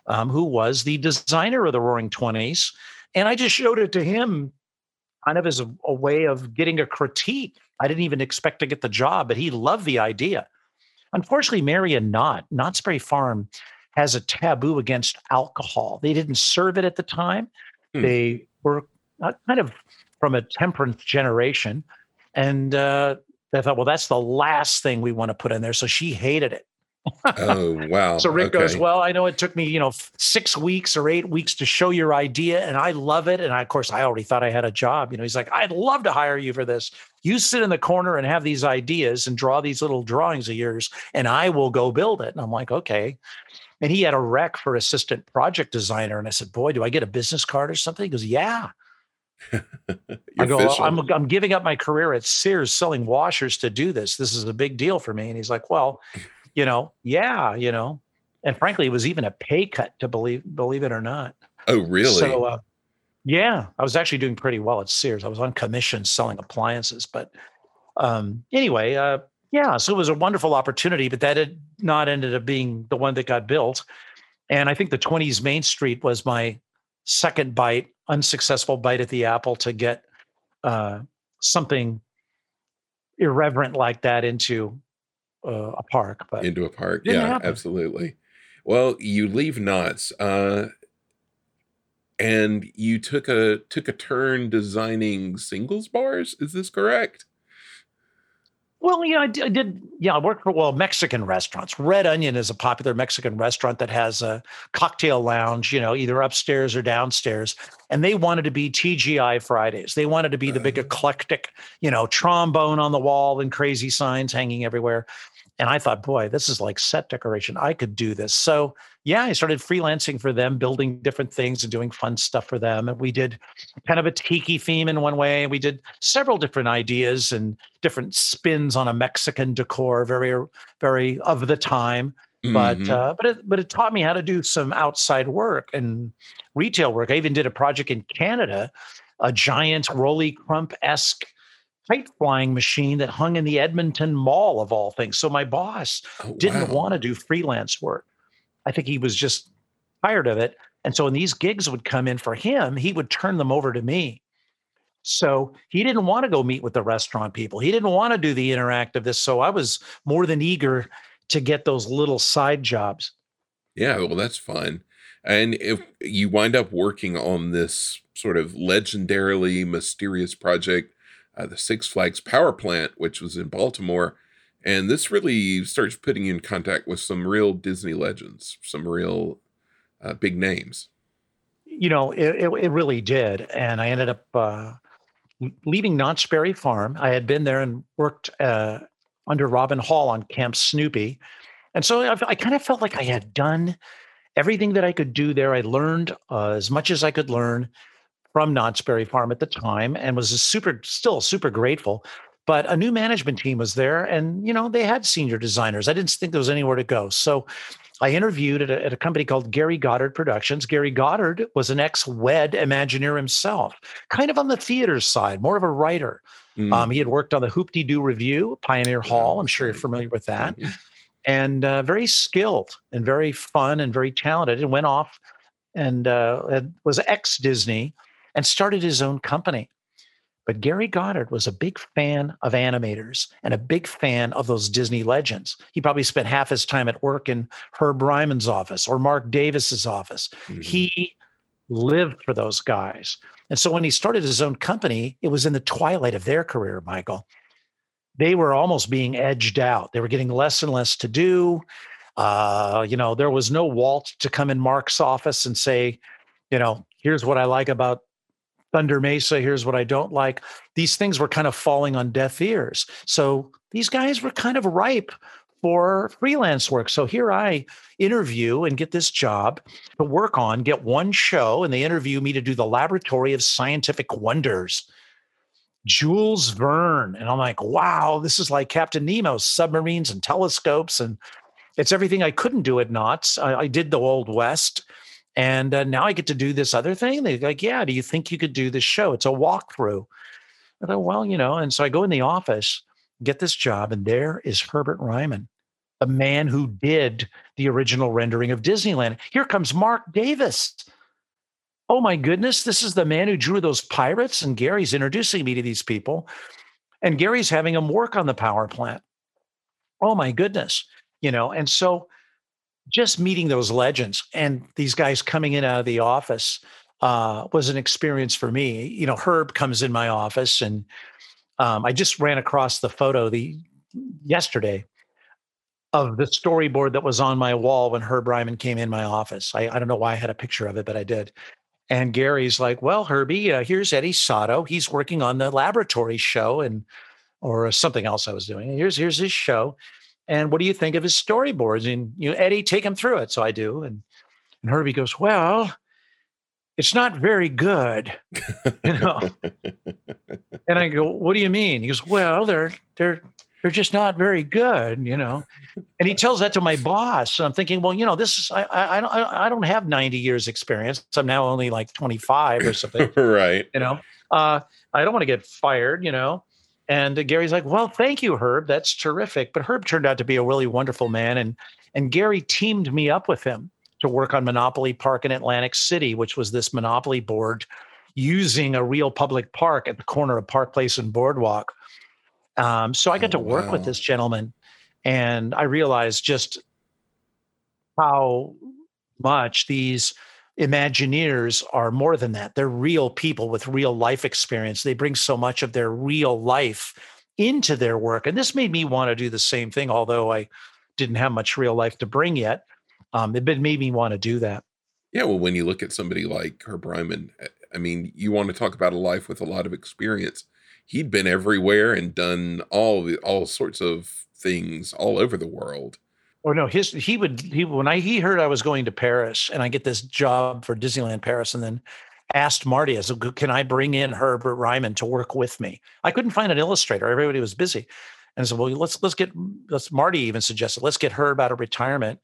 um, who was the designer of the Roaring Twenties, and I just showed it to him, kind of as a, a way of getting a critique. I didn't even expect to get the job, but he loved the idea. Unfortunately, Marion Knott, Knott's Berry Farm, has a taboo against alcohol. They didn't serve it at the time. Hmm. They were uh, kind of from a temperance generation, and uh, they thought, well, that's the last thing we want to put in there. So she hated it. Oh, wow. <laughs> So Rick goes, well, I know it took me, you know, six weeks or eight weeks to show your idea, and I love it. And I, of course, I already thought I had a job. You know, he's like, I'd love to hire you for this. You sit in the corner and have these ideas and draw these little drawings of yours, and I will go build it. And I'm like, okay. And he had a rec for assistant project designer, and I said, boy, do I get a business card or something? He goes, yeah. <laughs> I go, well, I'm, I'm giving up my career at Sears selling washers to do this. This is a big deal for me. And he's like, well, <laughs> you know, yeah, you know, and frankly, it was even a pay cut to believe, believe it or not. oh, really? So, uh, yeah, I was actually doing pretty well at Sears. I was on commission selling appliances, but um, anyway, uh, yeah, so it was a wonderful opportunity, but that had not ended up being the one that got built. And I think the 20s Main Street was my second bite, unsuccessful bite at the apple to get uh, something irreverent like that into uh, a park. But into a park. Yeah, happen. absolutely. Well, you leave Knott's. Uh, and you took a took a turn designing singles bars. Is this correct? Well, yeah, I did. Yeah, I worked for well Mexican restaurants. Red Onion is a popular Mexican restaurant that has a cocktail lounge, you know, either upstairs or downstairs. And they wanted to be TGI Fridays. They wanted to be the big uh-huh. eclectic, you know, trombone on the wall and crazy signs hanging everywhere. And I thought, boy, this is like set decoration. I could do this. So yeah, I started freelancing for them, building different things and doing fun stuff for them. And we did kind of a tiki theme in one way. We did several different ideas and different spins on a Mexican decor, very, very of the time. But mm-hmm. uh, but it but it taught me how to do some outside work and retail work. I even did a project in Canada, a giant Rolly Crump esque kite flying machine that hung in the Edmonton Mall of all things. So my boss oh, didn't wow. want to do freelance work. I think he was just tired of it. And so when these gigs would come in for him, he would turn them over to me. So he didn't want to go meet with the restaurant people. He didn't want to do the interactive this. So I was more than eager to get those little side jobs. Yeah, well, that's fun. And if you wind up working on this sort of legendarily mysterious project uh, the Six Flags Power Plant, which was in Baltimore. And this really starts putting you in contact with some real Disney legends, some real uh, big names. You know, it, it, it, really did. And I ended up uh, leaving Knott's Berry Farm. I had been there and worked uh, under Robin Hall on Camp Snoopy. And so I, I kind of felt like I had done everything that I could do there. I learned uh, as much as I could learn from Knott's Berry Farm at the time and was super, still super grateful. But a new management team was there, and you know they had senior designers. I didn't think there was anywhere to go, so I interviewed at a, at a company called Gary Goddard Productions. Gary Goddard was an ex-WED Imagineer himself, kind of on the theater side, more of a writer. Mm. Um, he had worked on the Hoop-Dee-Doo Revue, Pioneer Hall. I'm sure you're familiar with that. <laughs> And uh, very skilled and very fun and very talented. And went off and uh, was ex Disney and started his own company. But Gary Goddard was a big fan of animators and a big fan of those Disney legends. He probably spent half his time at work in Herb Ryman's office or Marc Davis's office. Mm-hmm. He lived for those guys. And so when he started his own company, it was in the twilight of their career, Michael. They were almost being edged out. They were getting less and less to do. Uh, you know, there was no Walt to come in Marc's office and say, you know, here's what I like about Thunder Mesa, here's what I don't like. These things were kind of falling on deaf ears. So these guys were kind of ripe for freelance work. So here I interview and get this job to work on, get one show, and they interview me to do the Laboratory of Scientific Wonders. Jules Verne. And I'm like, wow, this is like Captain Nemo, submarines and telescopes. And it's everything I couldn't do at Knott's. I, I did the Old West. And uh, now I get to do this other thing. They're like, yeah, do you think you could do this show? It's a walkthrough. I thought, well, you know, and so I go in the office, get this job, and there is Herbert Ryman, the man who did the original rendering of Disneyland. Here comes Marc Davis. Oh my goodness, this is the man who drew those pirates. And Gary's introducing me to these people. And Gary's having them work on the power plant. Oh my goodness. You know, and so just meeting those legends and these guys coming in out of the office uh, was an experience for me. You know, Herb comes in my office, and um, I just ran across the photo the yesterday of the storyboard that was on my wall when Herb Ryman came in my office. I, I don't know why I had a picture of it, but I did. And Gary's like, "Well, Herbie, uh, here's Eddie Sotto. He's working on the laboratory show and or something else I was doing. Here's here's his show." And what do you think of his storyboards? And you know, Eddie, take him through it. So I do. And and Herbie goes, Well, it's not very good. you know. <laughs> and I go, What do you mean? He goes, Well, they're they're they're just not very good, you know. And he tells that to my boss. And I'm thinking, well, you know, this is I I, I don't I don't have 90 years experience. I'm now only like 25 or something. <laughs> right. You know. Uh, I don't want to get fired, you know. And Gary's like, "Well, thank you, Herb. That's terrific." But Herb turned out to be a really wonderful man, and and Gary teamed me up with him to work on Monopoly Park in Atlantic City, which was this Monopoly board using a real public park at the corner of Park Place and Boardwalk. Um, so I got oh, to work wow. with this gentleman, and I realized just how much these Imagineers are more than that. They're real people with real life experience. They bring so much of their real life into their work. And this made me want to do the same thing, although I didn't have much real life to bring yet. Um, it made me want to do that. Yeah, well, when you look at somebody like Herb Ryman, eh, I mean, you want to talk about a life with a lot of experience. He'd been everywhere and done all all sorts of things all over the world. Or no, his he would he when I he heard I was going to Paris and I get this job for Disneyland Paris and then asked Marty, I said, can I bring in Herbert Ryman to work with me? I couldn't find an illustrator. Everybody was busy. And I said, well, let's let's get let's Marty even suggested, let's get Herb out of retirement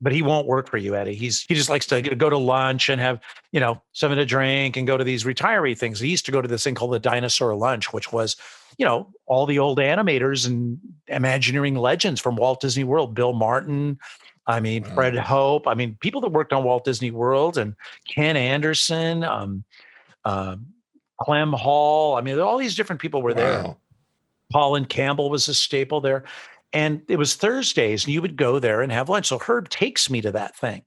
but he won't work for you, Eddie. He's he just likes to go to lunch and have you know something to drink and go to these retiree things. He used to go to this thing called the Dinosaur Lunch, which was you know all the old animators and Imagineering legends from Walt Disney World, Bill Martin. I mean, wow. Fred Hope. I mean, people that worked on Walt Disney World and Ken Anderson, um, uh, Clem Hall. I mean, all these different people were wow. there. and Campbell was a staple there. And it was Thursdays, and you would go there and have lunch. So Herb takes me to that thing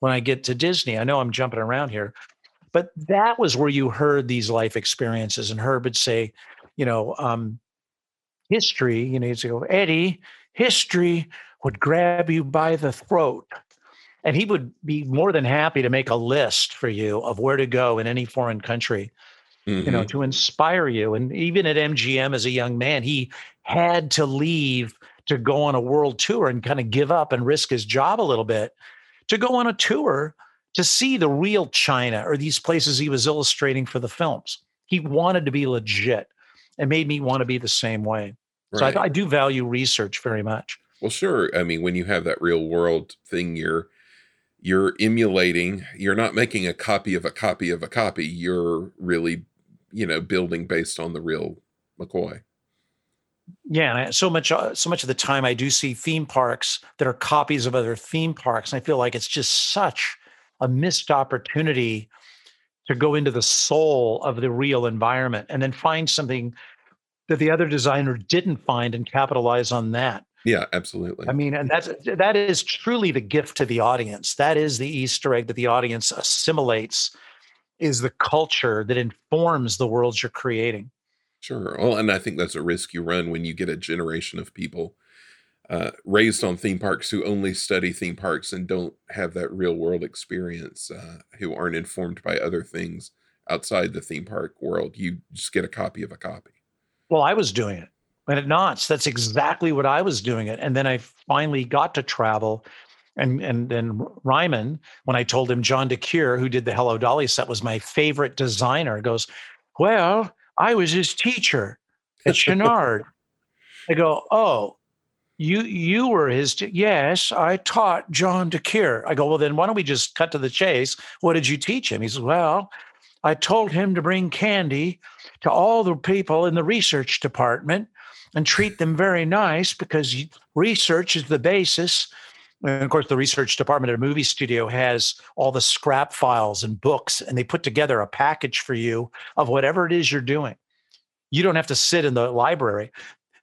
when I get to Disney. I know I'm jumping around here, but that was where you heard these life experiences. And Herb would say, you know, um, history, you know, he'd go, Eddie, history would grab you by the throat. And he would be more than happy to make a list for you of where to go in any foreign country, mm-hmm. you know, mm-hmm. to inspire you. And even at MGM as a young man, he had to leave to go on a world tour and kind of give up and risk his job a little bit to go on a tour to see the real China or these places he was illustrating for the films. He wanted to be legit. It made me want to be the same way. Right. So I, I do value research very much. Well, sure. I mean, when you have that real world thing, you're you're emulating. You're not making a copy of a copy of a copy. You're really, you know, building based on the real McCoy yeah and I, so much uh, so much of the time i do see theme parks that are copies of other theme parks and i feel like it's just such a missed opportunity to go into the soul of the real environment and then find something that the other designer didn't find and capitalize on that. Yeah absolutely. I mean and that's that is truly the gift to the audience. That is the easter egg that the audience assimilates is the culture that informs the worlds you're creating. Sure. Well, and I think that's a risk you run when you get a generation of people uh, raised on theme parks who only study theme parks and don't have that real world experience, uh, who aren't informed by other things outside the theme park world. You just get a copy of a copy. Well, I was doing it. And at Knott's, that's exactly what I was doing it. And then I finally got to travel. And and then Ryman, when I told him John DeCuir, who did the Hello Dolly set, was my favorite designer, goes, Well, I was his teacher at <laughs> Chouinard. I go, oh, you you were his t-? yes i taught john DeCuir. i go well then why don't we just cut to the chase what did you teach him he says well i told him to bring candy to all the people in the research department and treat them very nice because research is the basis and of course the research department at a movie studio has all the scrap files and books and they put together a package for you of whatever it is you're doing you don't have to sit in the library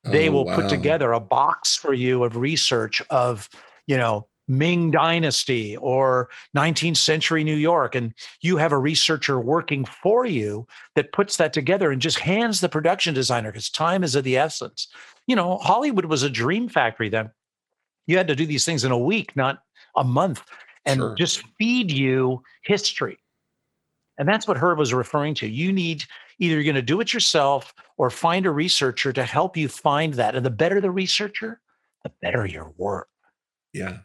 they oh, will wow. put together a box for you of research of you know Ming Dynasty or 19th century New York. And you have a researcher working for you that puts that together and just hands the production designer because time is of the essence. You know, Hollywood was a dream factory then you had to do these things in a week, not a month, and sure. just feed you history. And that's what Herb was referring to. You need either you're going to do it yourself or find a researcher to help you find that. And the better the researcher, the better your work. Yeah,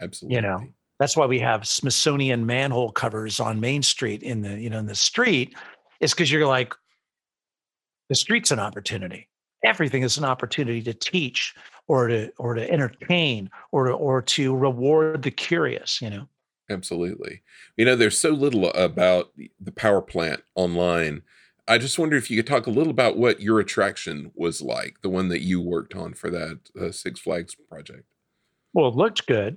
absolutely. You know, that's why we have Smithsonian manhole covers on Main Street in the, you know, in the street. It's because you're like, the street's an opportunity. Everything is an opportunity to teach or to or to entertain or to, or to reward the curious you know absolutely. You know there's so little about the power plant online. I just wonder if you could talk a little about what your attraction was like the one that you worked on for that uh, six flags project. Well it looked good.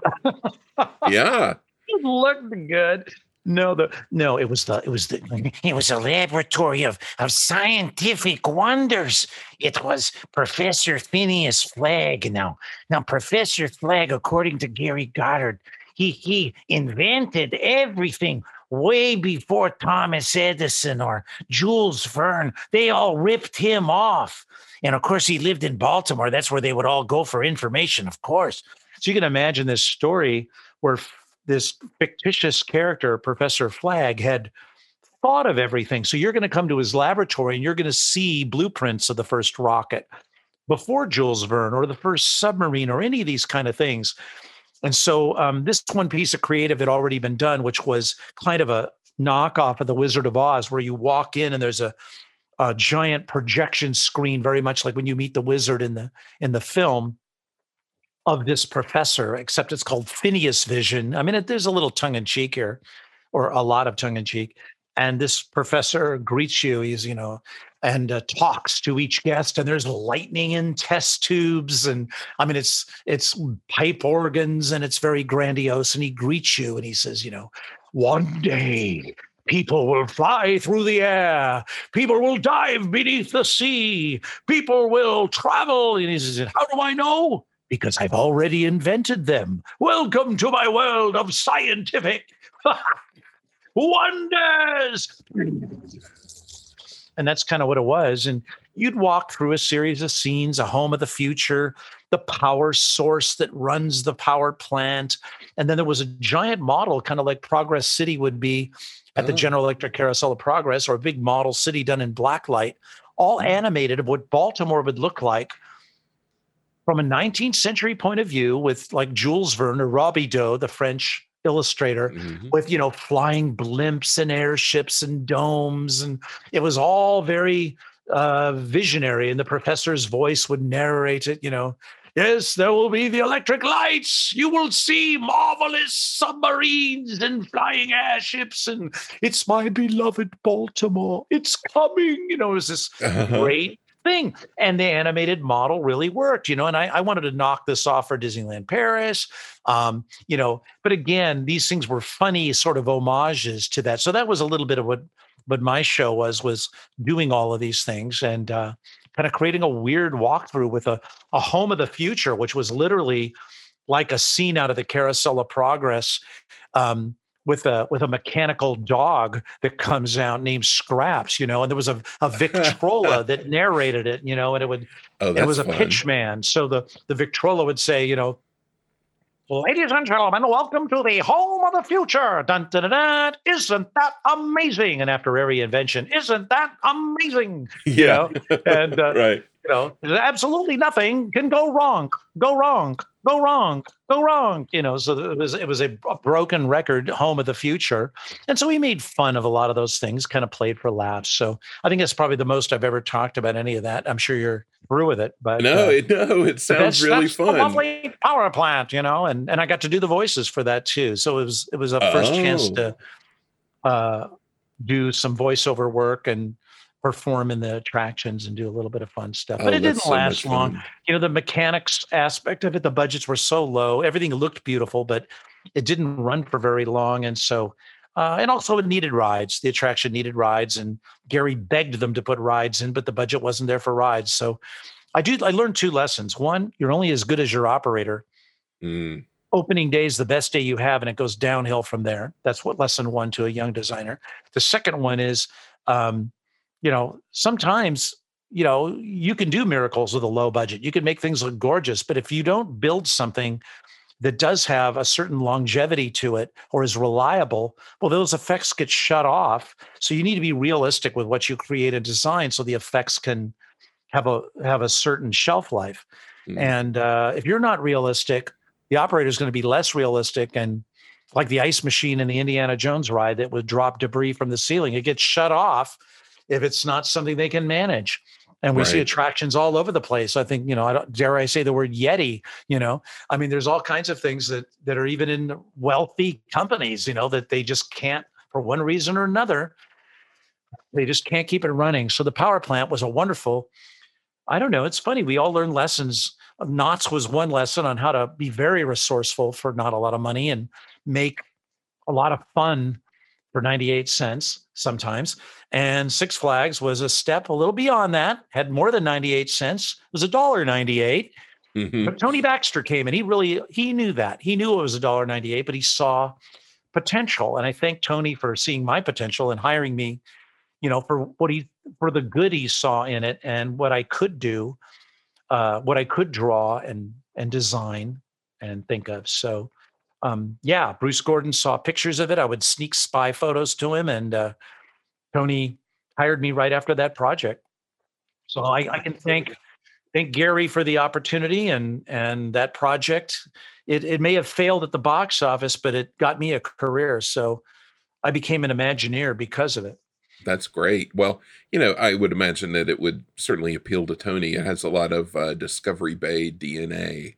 Yeah. <laughs> It looked good. No, the no, it was the it was the <laughs> it was a laboratory of of scientific wonders. It was Professor Phineas Flagg. Now, now Professor Flagg, according to Gary Goddard, he he invented everything way before Thomas Edison or Jules Verne. They all ripped him off. And of course, he lived in Baltimore. That's where they would all go for information, of course. So you can imagine this story where this fictitious character, Professor Flagg, had thought of everything. So you're going to come to his laboratory and you're going to see blueprints of the first rocket before Jules Verne or the first submarine or any of these kind of things. And so um, this one piece of creative had already been done, which was kind of a knockoff of the Wizard of Oz, where you walk in and there's a, a giant projection screen, very much like when you meet the wizard in the in the film of this professor, except it's called Phineas Vision. I mean, it, there's a little tongue in cheek here, or a lot of tongue in cheek. And this professor greets you. He's, you know, and uh, talks to each guest and there's lightning in test tubes and i mean it's it's pipe organs and it's very grandiose and he greets you and he says you know one day people will fly through the air people will dive beneath the sea people will travel and he says how do i know? Because i've already invented them. Welcome to my world of scientific <laughs> wonders and that's kind of what it was. And you'd walk through a series of scenes, a home of the future, the power source that runs the power plant. And then there was a giant model, kind of like Progress City would be at oh. the General Electric Carousel of Progress, or a big model city done in blacklight, all mm. animated of what Baltimore would look like from a 19th century point of view with like Jules Verne or Robida, the French illustrator mm-hmm. with you know flying blimps and airships and domes and it was all very uh visionary and the professor's voice would narrate it you know yes there will be the electric lights you will see marvelous submarines and flying airships and it's my beloved baltimore it's coming you know it was this uh-huh. <laughs> great thing. And the animated model really worked, you know. And I, I wanted to knock this off for Disneyland Paris, um, you know. But again, these things were funny sort of homages to that. So that was a little bit of what what my show was was doing all of these things and uh, kind of creating a weird walkthrough with a a home of the future, which was literally like a scene out of the Carousel of Progress. Um, with a with a mechanical dog that comes out named Scraps, you know, and there was a, a Victrola that <laughs> narrated it, you know, and it would oh, it was a pitch man. So the the Victrola would say, you know, Ladies and gentlemen, welcome to the home of the future. Dun, dun, dun, dun. Isn't that amazing? And after every invention, isn't that amazing? <laughs> Yeah. Know? And uh, <laughs> right. You know, absolutely nothing can go wrong. Go wrong go wrong, go wrong. You know, so it was it was a, broken record, home of the future, and so we made fun of a lot of those things, kind of played for laughs. So I think that's probably the most I've ever talked about any of that. I'm sure you're through with it, but no, uh, it, <laughs> no, it sounds really that's fun. lovely power plant, you know, and and I got to do the voices for that too. So it was it was a first oh. chance to uh, do some voiceover work and perform in the attractions and do a little bit of fun stuff. But oh, it didn't so last long. You know, the mechanics aspect of it, the budgets were so low. Everything looked beautiful, but it didn't run for very long. And so, uh, and also it needed rides. The attraction needed rides, and Gary begged them to put rides in, but the budget wasn't there for rides. So I do. I learned two lessons. One, you're only as good as your operator. Mm. Opening day is the best day you have, and it goes downhill from there. That's what lesson one to a young designer. The second one is um, you know, sometimes, you know, you can do miracles with a low budget. You can make things look gorgeous, but if you don't build something that does have a certain longevity to it or is reliable, well, those effects get shut off. So you need to be realistic with what you create and design so the effects can have a have a certain shelf life. Mm. And uh, if you're not realistic, the operator is going to be less realistic and like the ice machine in the Indiana Jones ride that would drop debris from the ceiling. It gets shut off if it's not something they can manage. And we right. see attractions all over the place. I think, you know, I don't dare I say the word Yeti, you know. I mean, there's all kinds of things that that are even in wealthy companies, you know, that they just can't for one reason or another. They just can't keep it running. So the power plant was a wonderful, I don't know, it's funny. We all learn lessons. Knott's was one lesson on how to be very resourceful for not a lot of money and make a lot of fun for 98 cents sometimes. And Six Flags was a step a little beyond that, had more than 98 cents. It was a dollar 98. Mm-hmm. But Tony Baxter came and he really he knew that. He knew it was a dollar 98, but he saw potential. And I thank Tony for seeing my potential and hiring me, you know, for what he for the good he saw in it and what I could do, uh, what I could draw and and design and think of. So um, yeah, Bruce Gordon saw pictures of it. I would sneak spy photos to him, and uh, Tony hired me right after that project. So I, I can thank thank Gary for the opportunity and and that project. It it may have failed at the box office, but it got me a career. So I became an Imagineer because of it. That's great. Well, you know, I would imagine that it would certainly appeal to Tony. It has a lot of uh, Discovery Bay DNA.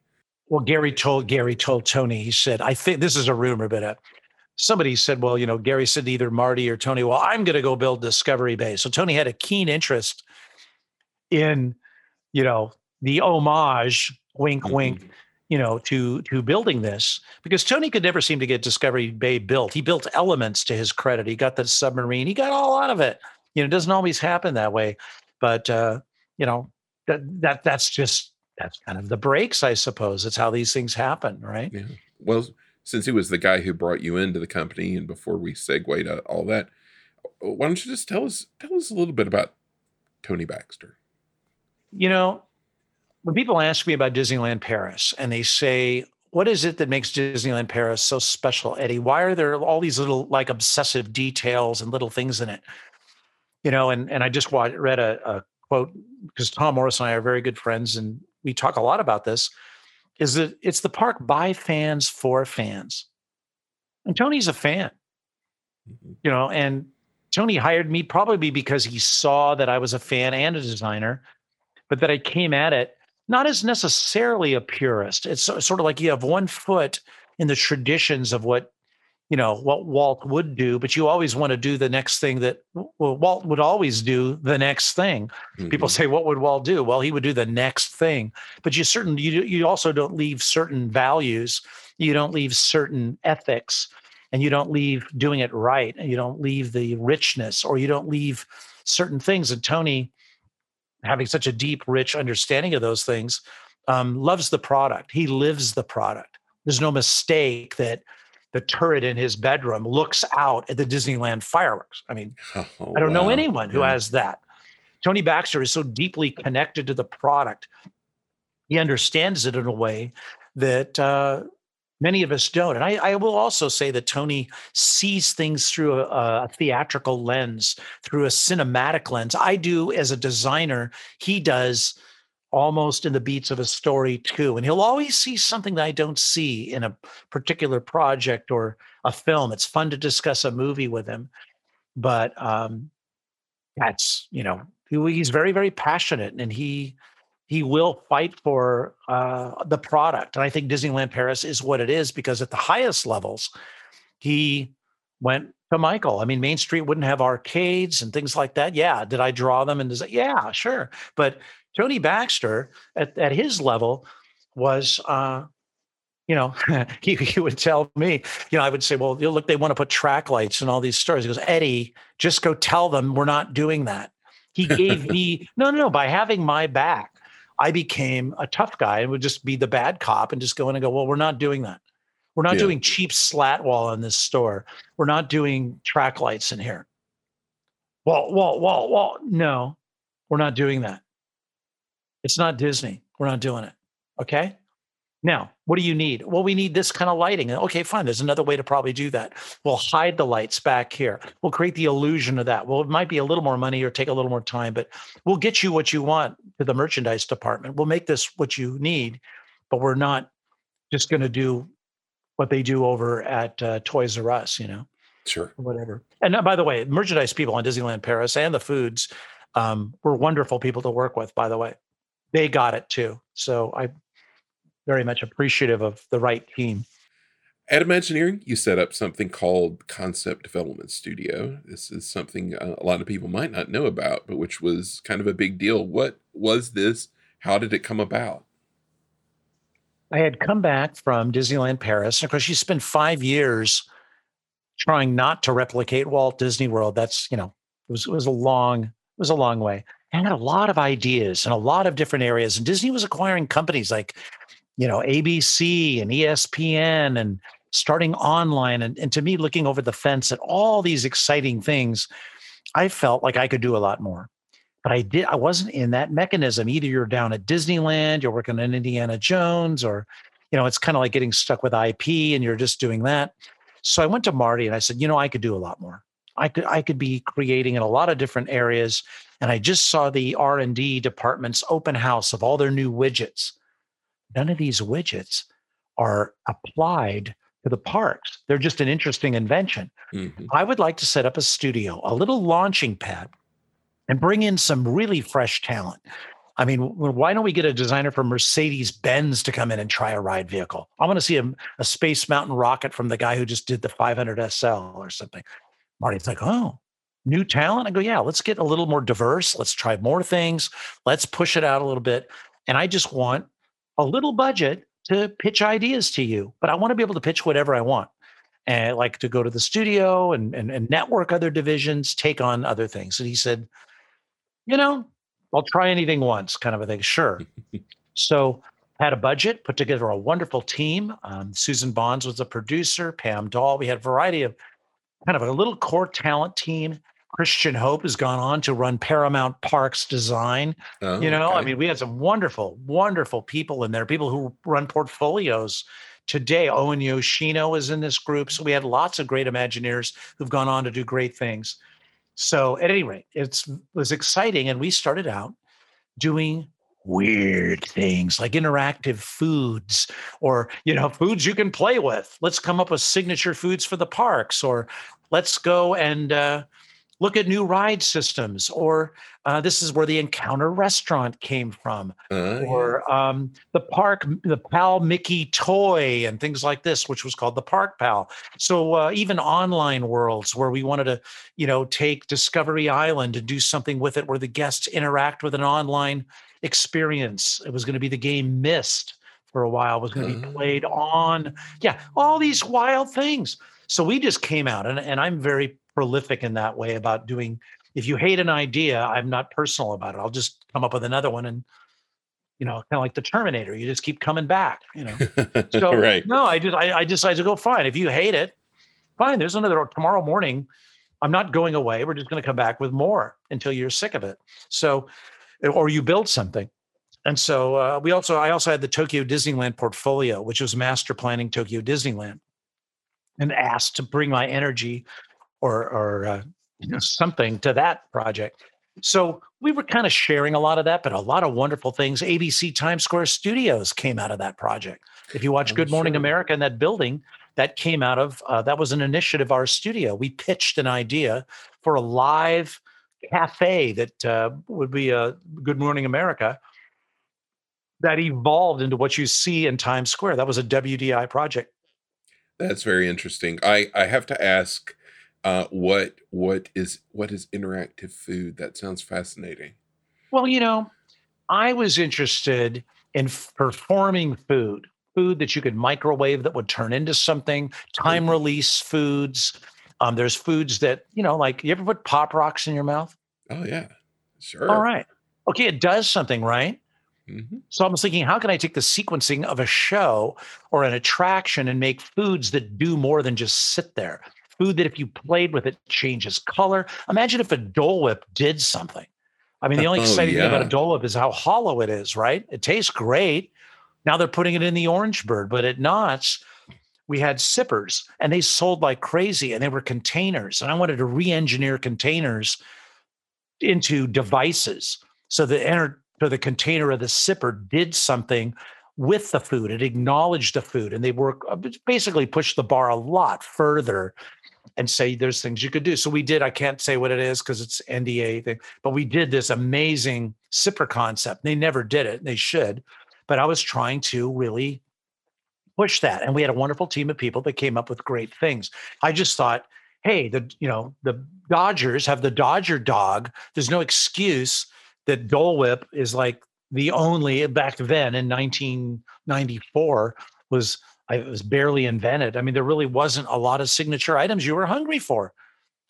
Well, Gary told Gary told Tony. He said, "I think this is a rumor, but uh, somebody said, well, you know, Gary said to either Marty or Tony, well, I'm going to go build Discovery Bay. So Tony had a keen interest in, you know, the homage, wink, mm-hmm. wink, you know, to to building this because Tony could never seem to get Discovery Bay built. He built elements to his credit. He got the submarine. He got all out of it. You know, it doesn't always happen that way, but uh, you know that that that's just that's kind of the breaks, I suppose. It's how these things happen, right? Yeah. Well, since he was the guy who brought you into the company, and before we segue to uh, all that, uh, why don't you just tell us tell us a little bit about Tony Baxter? You know, when people ask me about Disneyland Paris and they say, what is it that makes Disneyland Paris so special, Eddie? Why are there all these little like obsessive details and little things in it? You know, and and I just read a, a quote because Tom Morris and I are very good friends, and we talk a lot about this. Is that it's the park by fans for fans, and Tony's a fan, mm-hmm. you know, and Tony hired me probably because he saw that I was a fan and a designer, but that I came at it not as necessarily a purist. It's sort of like you have one foot in the traditions of what you know what Walt would do, but you always want to do the next thing that well, Walt would always do the next thing. Mm-hmm. People say, "What would Walt do?" Well, he would do the next thing. But you certain you you also don't leave certain values. You don't leave certain ethics, and you don't leave doing it right, and you don't leave the richness, or you don't leave certain things. And Tony having such a deep, rich understanding of those things, um, loves the product. He lives the product. There's no mistake that the turret in his bedroom looks out at the Disneyland fireworks. I mean, <laughs> oh, I don't wow. know anyone who yeah. has that. Tony Baxter is so deeply connected to the product. He understands it in a way that uh, Many of us don't. And I, I, will also say that Tony sees things through a, a, theatrical lens, through a cinematic lens. I do as a designer, he does almost in the beats of a story too. And he'll always see something that I don't see in a particular project or a film. It's fun to discuss a movie with him. But um, that's, you know, he's very, very passionate and he he will fight for uh, the product. And I think Disneyland Paris is what it is because at the highest levels, he went to Michael. I mean, Main Street wouldn't have arcades and things like that. Yeah. Did I draw them? And design? yeah, sure. But Tony Baxter at, at his level was, uh, you know, <laughs> he, he would tell me, you know, I would say, well, look, they want to put track lights in all these stores. He goes, Eddie, just go tell them we're not doing that. He gave me, <laughs> no, no, no, by having my back, I became a tough guy and would just be the bad cop and just go in and go, well, we're not doing that. We're not yeah. doing cheap slat wall in this store. We're not doing track lights in here. Well, well, well, well, no, we're not doing that. It's not Disney. We're not doing it. Okay. Now, what do you need? Well, we need this kind of lighting. Okay, fine. There's another way to probably do that. We'll hide the lights back here. We'll create the illusion of that. Well, it might be a little more money or take a little more time, but we'll get you what you want to the merchandise department. We'll make this what you need, but we're not just going to do what they do over at uh, Toys R Us, you know? Sure. Whatever. And uh, by the way, merchandise people on Disneyland Paris and the foods um, were wonderful people to work with, by the way. They got it too. So I'm very much appreciative of the right team. At Imagineering, you set up something called Concept Development Studio. This is something uh, a lot of people might not know about, but which was kind of a big deal. What was this? How did it come about? I had come back from Disneyland Paris. Of course, you spend five years trying not to replicate Walt Disney World. That's, you know, it was, it was a long, it was a long way. I had a lot of ideas in a lot of different areas. And Disney was acquiring companies like you know, ABC and ESPN and starting online, and, and to me, looking over the fence at all these exciting things, I felt like I could do a lot more. But I did, I wasn't in that mechanism. Either you're down at Disneyland, you're working on Indiana Jones, or, you know, it's kind of like getting stuck with IP and you're just doing that. So I went to Marty and I said, you know, I could do a lot more. I could I could be creating in a lot of different areas. And I just saw the R and D department's open house of all their new widgets. None of these widgets are applied to the parks. They're just an interesting invention. Mm-hmm. I would like to set up a studio, a little launching pad, and bring in some really fresh talent. I mean, why don't we get a designer from Mercedes Benz to come in and try a ride vehicle? I want to see a, a Space Mountain rocket from the guy who just did the 500 SL or something. Marty's like, oh, new talent? I go, yeah, let's get a little more diverse. Let's try more things. Let's push it out a little bit. And I just want a little budget to pitch ideas to you, but I want to be able to pitch whatever I want. And I like to go to the studio and, and, and network other divisions, take on other things. And he said, you know, I'll try anything once, kind of a thing. Sure. so had a budget, put together a wonderful team. Um, Susan Bonds was a producer, Pam Dahl. We had a variety of kind of a little core talent team. Christian Hope has gone on to run Paramount Parks Design. Oh, you know, okay. I mean, we had some wonderful, wonderful people in there, people who run portfolios today. Owen Yoshino is in this group. So we had lots of great Imagineers who've gone on to do great things. So at any rate, it was exciting. And we started out doing weird things like interactive foods or you know foods you can play with let's come up with signature foods for the parks or let's go and uh, look at new ride systems or uh, this is where the encounter restaurant came from uh, or yeah. um, the park the pal mickey toy and things like this which was called the park pal so uh, even online worlds where we wanted to you know take discovery island and do something with it where the guests interact with an online experience. It was going to be the game Myst for a while, was going to be played oh. on. Yeah, all these wild things. So we just came out, and, and I'm very prolific in that way about doing. If you hate an idea, I'm not personal about it. I'll just come up with another one and you know, kind of like the Terminator. You just keep coming back, you know. <laughs> So right. no, I just I, I decided to go fine. If you hate it, fine. There's another tomorrow morning. I'm not going away. We're just going to come back with more until you're sick of it. So or you build something. And so uh, we also, I also had the Tokyo Disneyland portfolio, which was master planning Tokyo Disneyland, and asked to bring my energy or or uh, you know, something to that project. So we were kind of sharing a lot of that, but a lot of wonderful things. ABC Times Square Studios came out of that project. If you watch oh, Good Morning sure. America in that building, that came out of uh, that was an initiative our studio. We pitched an idea for a live cafe that uh, would be a Good Morning America that evolved into what you see in Times Square. That was a WDI project. That's very interesting. I I have to ask, uh, what what is what is interactive food? That sounds fascinating. Well, you know, I was interested in performing food, food that you could microwave that would turn into something, time mm-hmm. release foods, um, there's foods that, you know, like you ever put pop rocks in your mouth? Oh, yeah. Sure. All right. Okay. It does something, right? Mm-hmm. So I was thinking, how can I take the sequencing of a show or an attraction and make foods that do more than just sit there? Food that if you played with it changes color. Imagine if a Dole Whip did something. I mean, the only <laughs> oh, exciting yeah. thing about a Dole Whip is how hollow it is, right? It tastes great. Now they're putting it in the Orange Bird, but at Knott's, we had sippers and they sold like crazy and they were containers. And I wanted to re engineer containers into devices so the enter so the container of the sipper did something with the food. It acknowledged the food, and they work uh, basically push the bar a lot further and say there's things you could do. So we did. I can't say what it is because it's NDA thing, but we did this amazing sipper concept. They never did it. They should, but I was trying to really push that. And we had a wonderful team of people that came up with great things. I just thought, hey, the you know the Dodgers have the Dodger dog. There's no excuse that Dole Whip is like the only back then in 1994 was it was barely invented. I mean, there really wasn't a lot of signature items you were hungry for.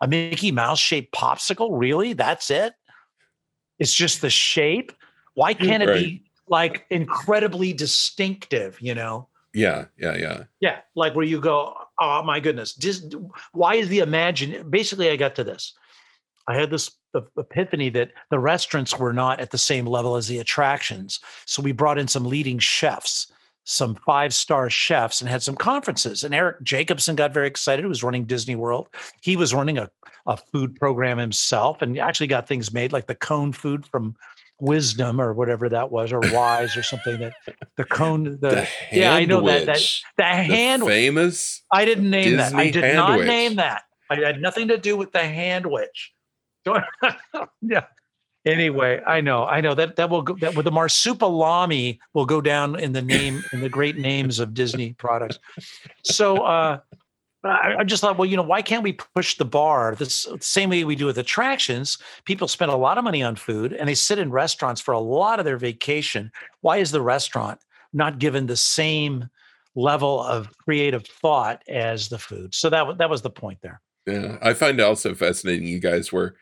A Mickey Mouse shaped popsicle, really? That's it? It's just the shape. Why can't it right. be like incredibly distinctive? You know? Yeah, yeah, yeah. Yeah, like where you go, oh my goodness, Dis- why is the imagine? Basically, I got to this. I had this epiphany that the restaurants were not at the same level as the attractions. So we brought in some leading chefs, some five star chefs, and had some conferences. And Eric Jacobson got very excited, who was running Disney World. He was running a, a food program himself and actually got things made like the cone food from wisdom or whatever that was or wise or something that the cone the, The yeah i know that that the The hand famous. i didn't name that i did not handwich. name that i had nothing to do with the handwich <laughs> yeah anyway i know i know that that will go that with the marsupilami will go down in the name in the great names of disney products so uh I, I just thought, well, you know, why can't we push the bar this same way we do with attractions? People spend a lot of money on food and they sit in restaurants for a lot of their vacation. Why is the restaurant not given the same level of creative thought as the food? So that that was the point there. Yeah, I find it also fascinating. You guys were,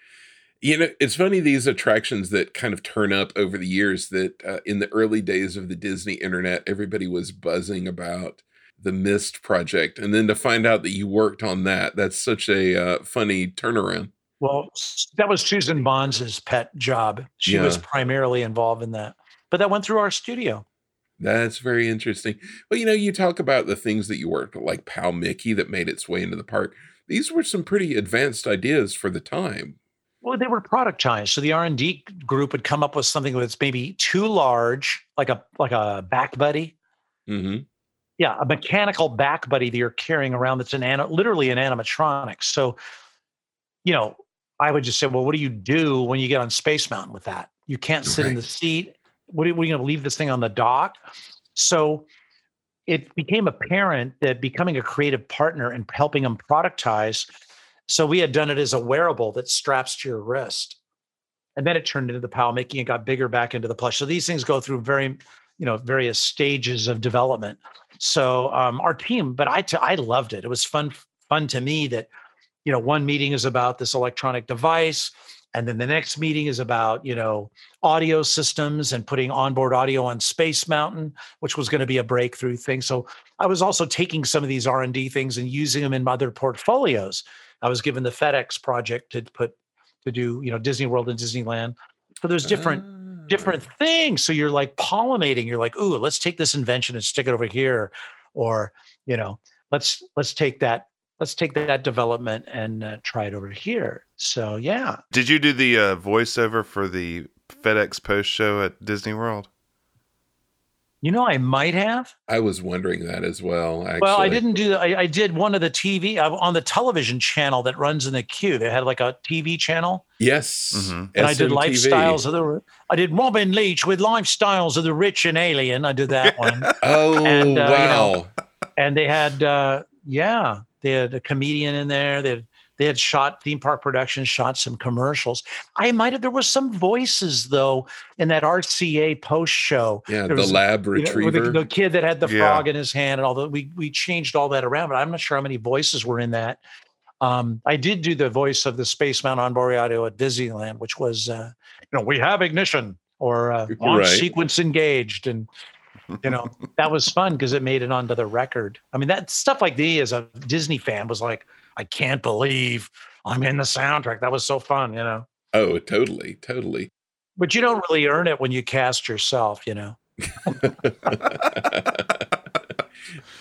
you know, it's funny these attractions that kind of turn up over the years. That uh, in the early days of the Disney internet, everybody was buzzing about the Mist project, and then to find out that you worked on that—that's such a uh, funny turnaround. Well, that was Susan Bonds' pet job. She was primarily involved in that, but that went through our studio. That's very interesting. Well, you know, you talk about the things that you worked like Pal Mickey that made its way into the park. These were some pretty advanced ideas for the time. Well, they were productized. So the R and D group would come up with something that's maybe too large, like a like a back buddy. hmm Yeah, a mechanical back buddy that you're carrying around that's an literally an animatronic. So, you know, I would just say, well, what do you do when you get on Space Mountain with that? You can't sit in the seat. What are, what are you going to leave this thing on the dock? So it became apparent that becoming a creative partner and helping them productize. So we had done it as a wearable that straps to your wrist. And then it turned into the Pal Mickey it got bigger back into the plush. So these things go through very, you know, various stages of development. So um, our team, but I, t- I loved it. It was fun, fun to me that, you know, one meeting is about this electronic device, and then the next meeting is about, you know, audio systems and putting onboard audio on Space Mountain, which was going to be a breakthrough thing. So I was also taking some of these R and D things and using them in my other portfolios. I was given the FedEx project to put to do, you know, Disney World and Disneyland. So there's different Ah. different things. So you're like pollinating. You're like, ooh, let's take this invention and stick it over here, or you know, let's let's take that let's take that development and uh, try it over here. So yeah, Did you do the uh, voiceover for the FedEx Post show at Disney World? You know, I might have. I was wondering that as well. Actually. Well, I didn't do. I, I did one of the TV uh, on the television channel that runs in the queue. They had like a TV channel, Yes, Mhm. and I did lifestyles of the. I did Robin Leach with lifestyles of the rich and alien. I did that <laughs> one. Oh And, uh, you wow! know, and they had uh yeah they had a comedian in there they had they had shot theme park productions shot some commercials i might have there was some voices though in that rca post show yeah, the was, lab you know, retriever. the, the kid that had the Yeah. frog in his hand and all that we we changed all that around but i'm not sure how many voices were in that um, I did do the voice of the Space Mountain onboard audio at Disneyland, which was, uh, you know, we have ignition or uh, <laughs> launch Right. sequence engaged, and you know that was fun because it made it onto the record. I mean, that stuff like me as a Disney fan was like, I can't believe I'm in the soundtrack. That was so fun, you know. oh, totally, totally. But you don't really earn it when you cast yourself, you know. <laughs>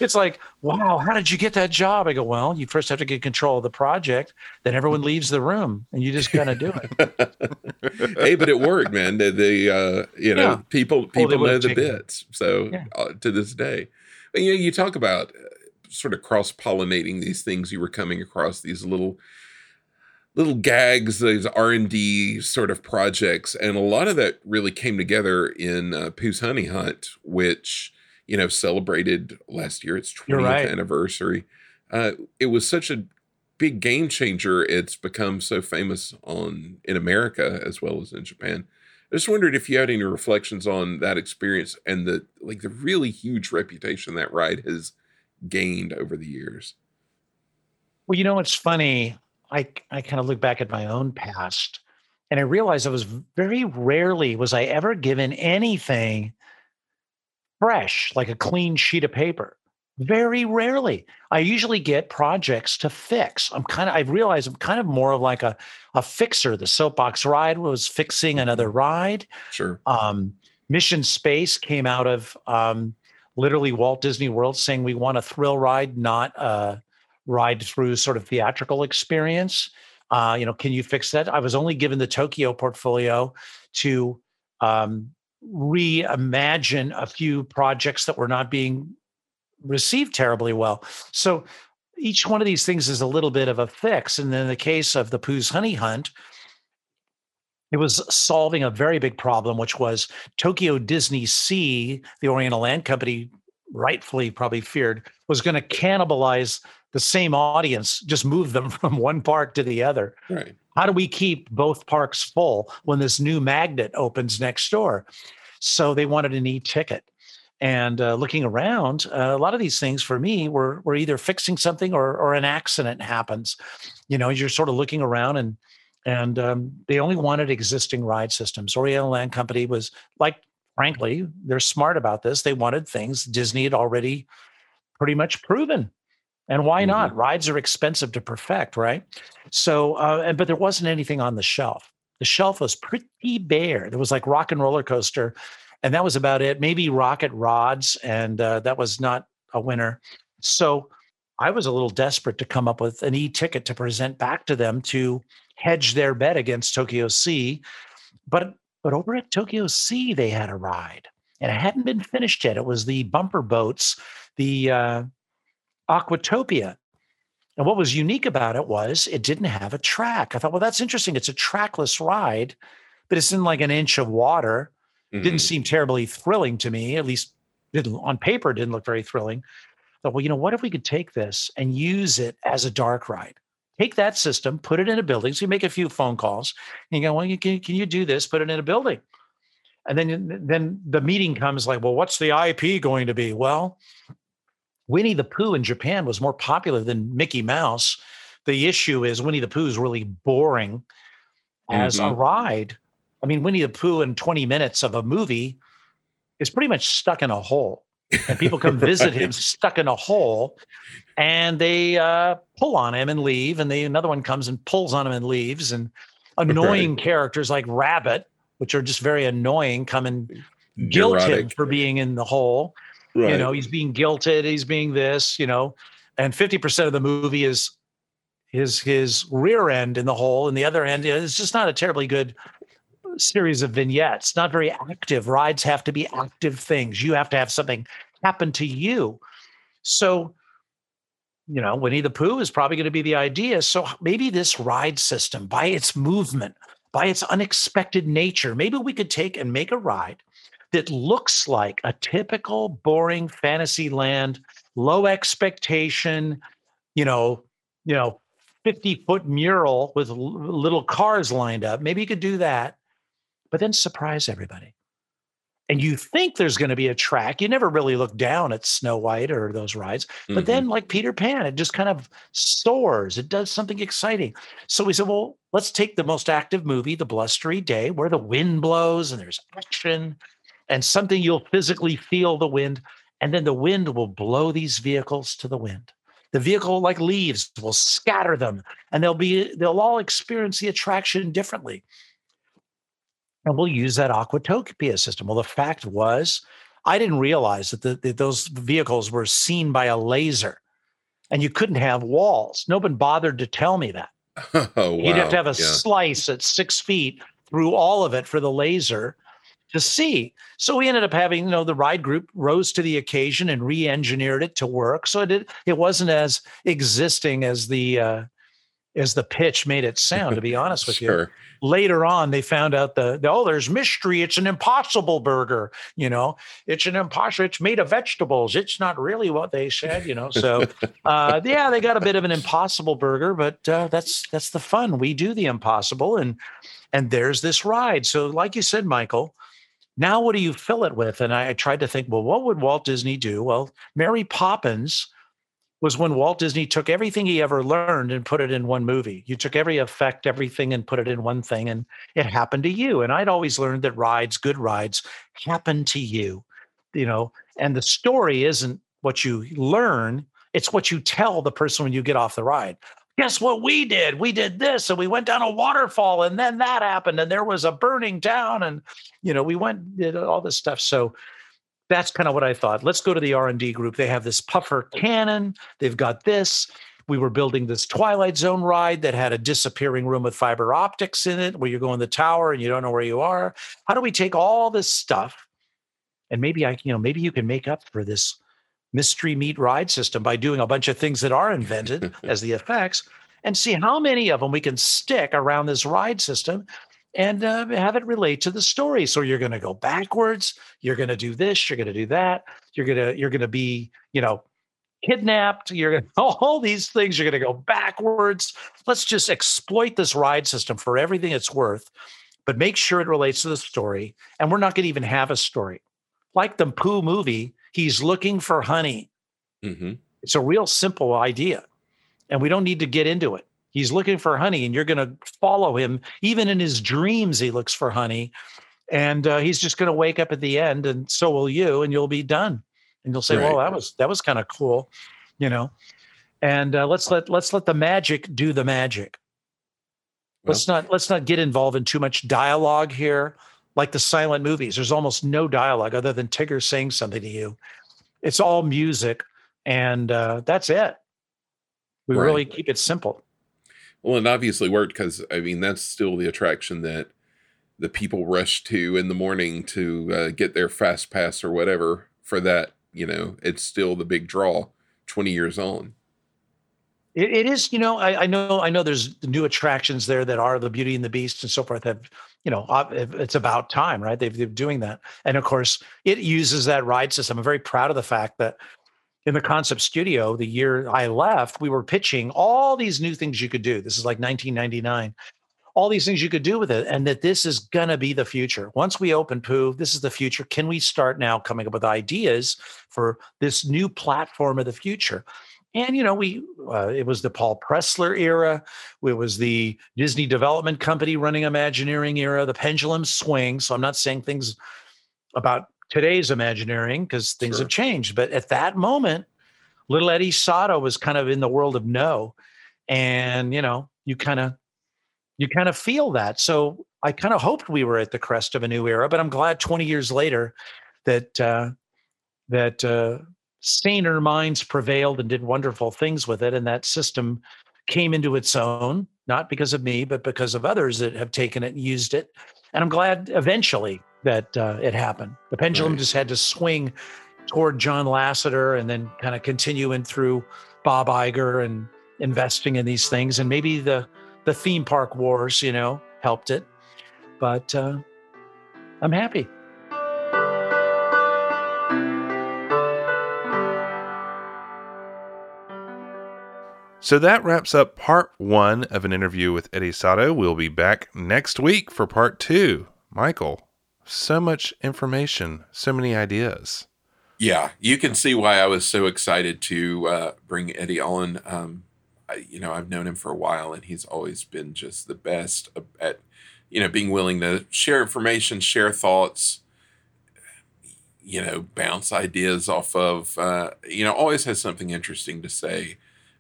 It's like, wow, how did you get that job? I go, well, you first have to get control of the project, then everyone <laughs> leaves the room, and you just kind of do it. hey, but it worked, man. The, the uh, you know Yeah. people people know the it. bits. So Yeah. uh, to this day, but, you know, you talk about uh, sort of cross pollinating these things. You were coming across these little little gags, these R and D sort of projects, and a lot of that really came together in uh, Pooh's Hunny Hunt, which you know celebrated last year its 20th right. anniversary. Uh, it was such a big game changer. It's become so famous on in America as well as in Japan. I just wondered if you had any reflections on that experience and the like the really huge reputation that ride has gained over the years. Well, you know what's funny? I I kind of look back at my own past, and I realized I was very rarely was I ever given anything fresh, like a clean sheet of paper. Very rarely. I usually get projects to fix. I'm kind of, I've realized I'm kind of more of like a, a fixer. The soapbox ride was fixing another ride. Sure. Um, Mission Space came out of um, literally Walt Disney World saying we want a thrill ride, not a ride through sort of theatrical experience. Uh, you know, can you fix that? I was only given the Tokyo portfolio to um, reimagine a few projects that were not being received terribly well. So each one of these things is a little bit of a fix. And in the case of the Pooh's Hunny Hunt, it was solving a very big problem, which was Tokyo Disney Sea, the Oriental Land Company rightfully probably feared, was going to cannibalize the same audience, just move them <laughs> from one park to the other. Right. How do we keep both parks full when this new magnet opens next door? So they wanted an e ticket. And uh, looking around, uh, a lot of these things for me were, were either fixing something or, or an accident happens. You know, you're sort of looking around and and um, they only wanted existing ride systems. Oriental Land Company was like, frankly, they're smart about this. They wanted things Disney had already pretty much proven. And why not? Mm-hmm. Rides are expensive to perfect, right? So, uh, and, but there wasn't anything on the shelf. The shelf was pretty bare. There was like Rock and Roller Coaster, and that was about it. Maybe Rocket Rods, and uh, that was not a winner. So I was a little desperate to come up with an e-ticket to present back to them to hedge their bet against Tokyo Sea. But but over at Tokyo Sea, they had a ride, and it hadn't been finished yet. It was the bumper boats, the uh, Aquatopia. And what was unique about it was it didn't have a track. I thought, well, that's interesting. It's a trackless ride, but it's in like an inch of water. Mhm. Didn't seem terribly thrilling to me, at least on paper, it didn't look very thrilling. Thought, well, you know, what if we could take this and use it as a dark ride? Take that system, put it in a building. So you make a few phone calls and you go, well, you can, can you do this? Put it in a building. And then, then the meeting comes like, well, what's the IP going to be? Well, Winnie the Pooh in Japan was more popular than Mickey Mouse. The issue is Winnie the Pooh is really boring as a Mhm. ride. I mean, Winnie the Pooh in 20 minutes of a movie is pretty much stuck in a hole. And people come <laughs> visit him stuck in a hole and they uh, pull on him and leave. And they, another one comes and pulls on him and leaves. And annoying characters like Rabbit, which are just very annoying, come and guilt him for being in the hole Right. you know he's being guilted he's being this you know and 50% of the movie is his his rear end in the hole and the other end is just not a terribly good series of vignettes. Not very active. Rides have to be active things. You have to have something happen to you. So you know winnie the pooh is probably going to be the idea. So maybe this ride system by its movement by its unexpected nature maybe we could take and make a ride that looks like a typical boring fantasy land, low expectation, you know, you know, 50 foot mural with little cars lined up. Maybe you could do that, but then surprise everybody. And you think there's going to be a track. You never really look down at Snow White or those rides. But Mhm. then, like Peter Pan, it just kind of soars. It does something exciting. So we said, well, let's take the most active movie, The Blustery Day, where the wind blows and there's action and something you'll physically feel the wind. And then the wind will blow these vehicles to the wind. The vehicle, like leaves, will scatter them and they'll be, they'll all experience the attraction differently. And we'll use that Aquatopia system. Well, the fact was, I didn't realize that, the, that those vehicles were seen by a laser and you couldn't have walls. Nobody bothered to tell me that. <laughs> oh, wow. You'd have to have a Yeah. slice at six feet through all of it for the laser to see. So we ended up having, you know, the ride group rose to the occasion and re-engineered it to work. So it did, it wasn't as existing as the uh, as the pitch made it <laughs> sound. To be honest with you, later on they found out the, the oh there's mystery. It's an impossible burger you know? It's an impossible it's made of vegetables. It's not really what they said you know? So <laughs> uh yeah they got a bit of an impossible burger but uh, that's that's the fun. We do the impossible and and there's this ride. So like you said michael now what do you fill it with? And I, I tried to think well what would walt disney do? Well mary poppins was when Walt Disney took everything he ever learned and put it in one movie. You took every effect, everything, and put it in one thing, and it happened to you. And I'd always learned that rides, good rides, happen to you, you know. And the story isn't what you learn, it's what you tell the person when you get off the ride. Guess what we did? We did this and we went down a waterfall and then that happened and there was a burning town and you know we went did all this stuff. So that's kind of what I thought. Let's go to the R&D group. They have this puffer cannon. They've got this. We were building this Twilight Zone ride that had a disappearing room with fiber optics in it where you go in the tower and you don't know where you are. How do we take all this stuff and maybe I, you know, maybe you can make up for this mystery meat ride system by doing a bunch of things that are invented <laughs> as the effects and see how many of them we can stick around this ride system and uh, have it relate to the story. So you're going to go backwards. You're going to do this. You're going to do that. You're going to you're going to be you know kidnapped. You're going <laughs> to all these things. You're going to go backwards. Let's just exploit this ride system for everything it's worth, but make sure it relates to the story. And we're not going to even have a story like the Pooh movie. He's looking for honey. Mm-hmm. It's a real simple idea, and we don't need to get into it. He's looking for honey, and you're going to follow him. Even in his dreams, he looks for honey. And uh, he's just going to wake up at the end, and so will you, and you'll be done. And you'll say, Right. "Well, that was that was kind of cool," you know. And uh, let's let let's let the magic do the magic. Let's not let's not get involved in too much dialogue here, like the silent movies. There's almost no dialogue other than Tigger saying something to you. It's all music, and uh, that's it. We Right. really keep it simple. Well, it obviously worked because I mean that's still the attraction that the people rush to in the morning to uh, get their fast pass or whatever. For that, you know, it's still the big draw. Twenty years on. It, it is, you know, I, I know, I know. There's new attractions there that are the Beauty and the Beast and so forth. Have you know, it's about time, right? They've, they're doing that, and of course, it uses that ride system. I'm very proud of the fact that in the concept studio, the year I left, we were pitching all these new things you could do. This is like 1999. All these things you could do with it, and that this is gonna be the future. Once we open Pooh, this is the future. Can we start now coming up with ideas for this new platform of the future? And you know, we uh, it was the Paul Pressler era. It was the Disney Development Company running Imagineering era. The pendulum swings. So I'm not saying things about today's Imagineering because things Sure. have changed. But at that moment, little Eddie Sotto was kind of in the world of no, and you know, you kind of you kind of feel that. So I kind of hoped we were at the crest of a new era. But I'm glad 20 years later that uh, that uh, saner minds prevailed and did wonderful things with it, and that system came into its own, not because of me, but because of others that have taken it and used it. And I'm glad eventually that uh, it happened. The pendulum Right. just had to swing toward John Lasseter and then kind of continuing through Bob Iger and investing in these things. And maybe the the theme park wars, you know, helped it. But uh, I'm happy. So that wraps up part one of an interview with Eddie Sotto. We'll be back next week for part two. Michael, so much information, so many ideas. Yeah, you can see why I was so excited to uh, bring Eddie on. Um, I, you know, I've known him for a while, and he's always been just the best at, you know, being willing to share information, share thoughts, you know, bounce ideas off of. Uh, you know, always has something interesting to say,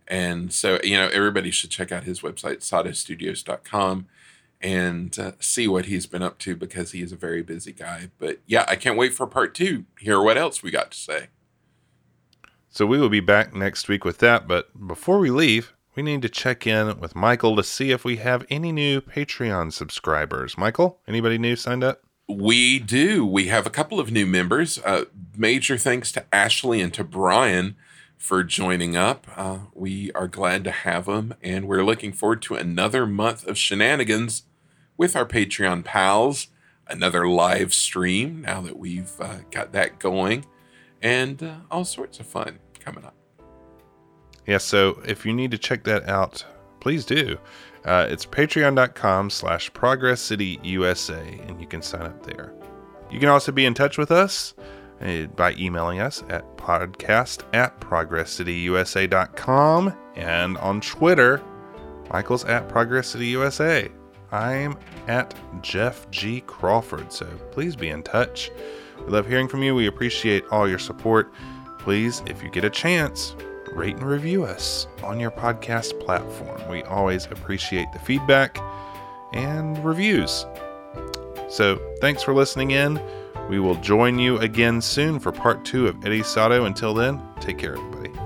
and so you know, everybody should check out his website, sottostudios.com and uh, see what he's been up to because he is a very busy guy. But yeah, I can't wait for part two. Hear what else we got to say. So we will be back next week with that. But before we leave, we need to check in with Michael to see if we have any new Patreon subscribers. Michael, anybody new signed up? We do. We have a couple of new members. Uh, major thanks to Ashley and to Brian for joining up. Uh, we are glad to have them, and we're looking forward to another month of shenanigans with our Patreon pals. Another live stream now that we've uh, got that going, and uh, all sorts of fun coming up. Yeah, so if you need to check that out, please do. Uh, it's patreon.com slash progress city USA, and you can sign up there. You can also be in touch with us uh, by emailing us at podcast at progresscityusa.com and on Twitter, Michael's at Progress City USA. I'm at Jeff G. Crawford, so please be in touch. We love hearing from you. We appreciate all your support. please, if you get a chance, rate and review us on your podcast platform. We always appreciate the feedback and reviews. So, thanks for listening in. We will join you again soon for part two of Eddie Sotto. Until then, take care, everybody.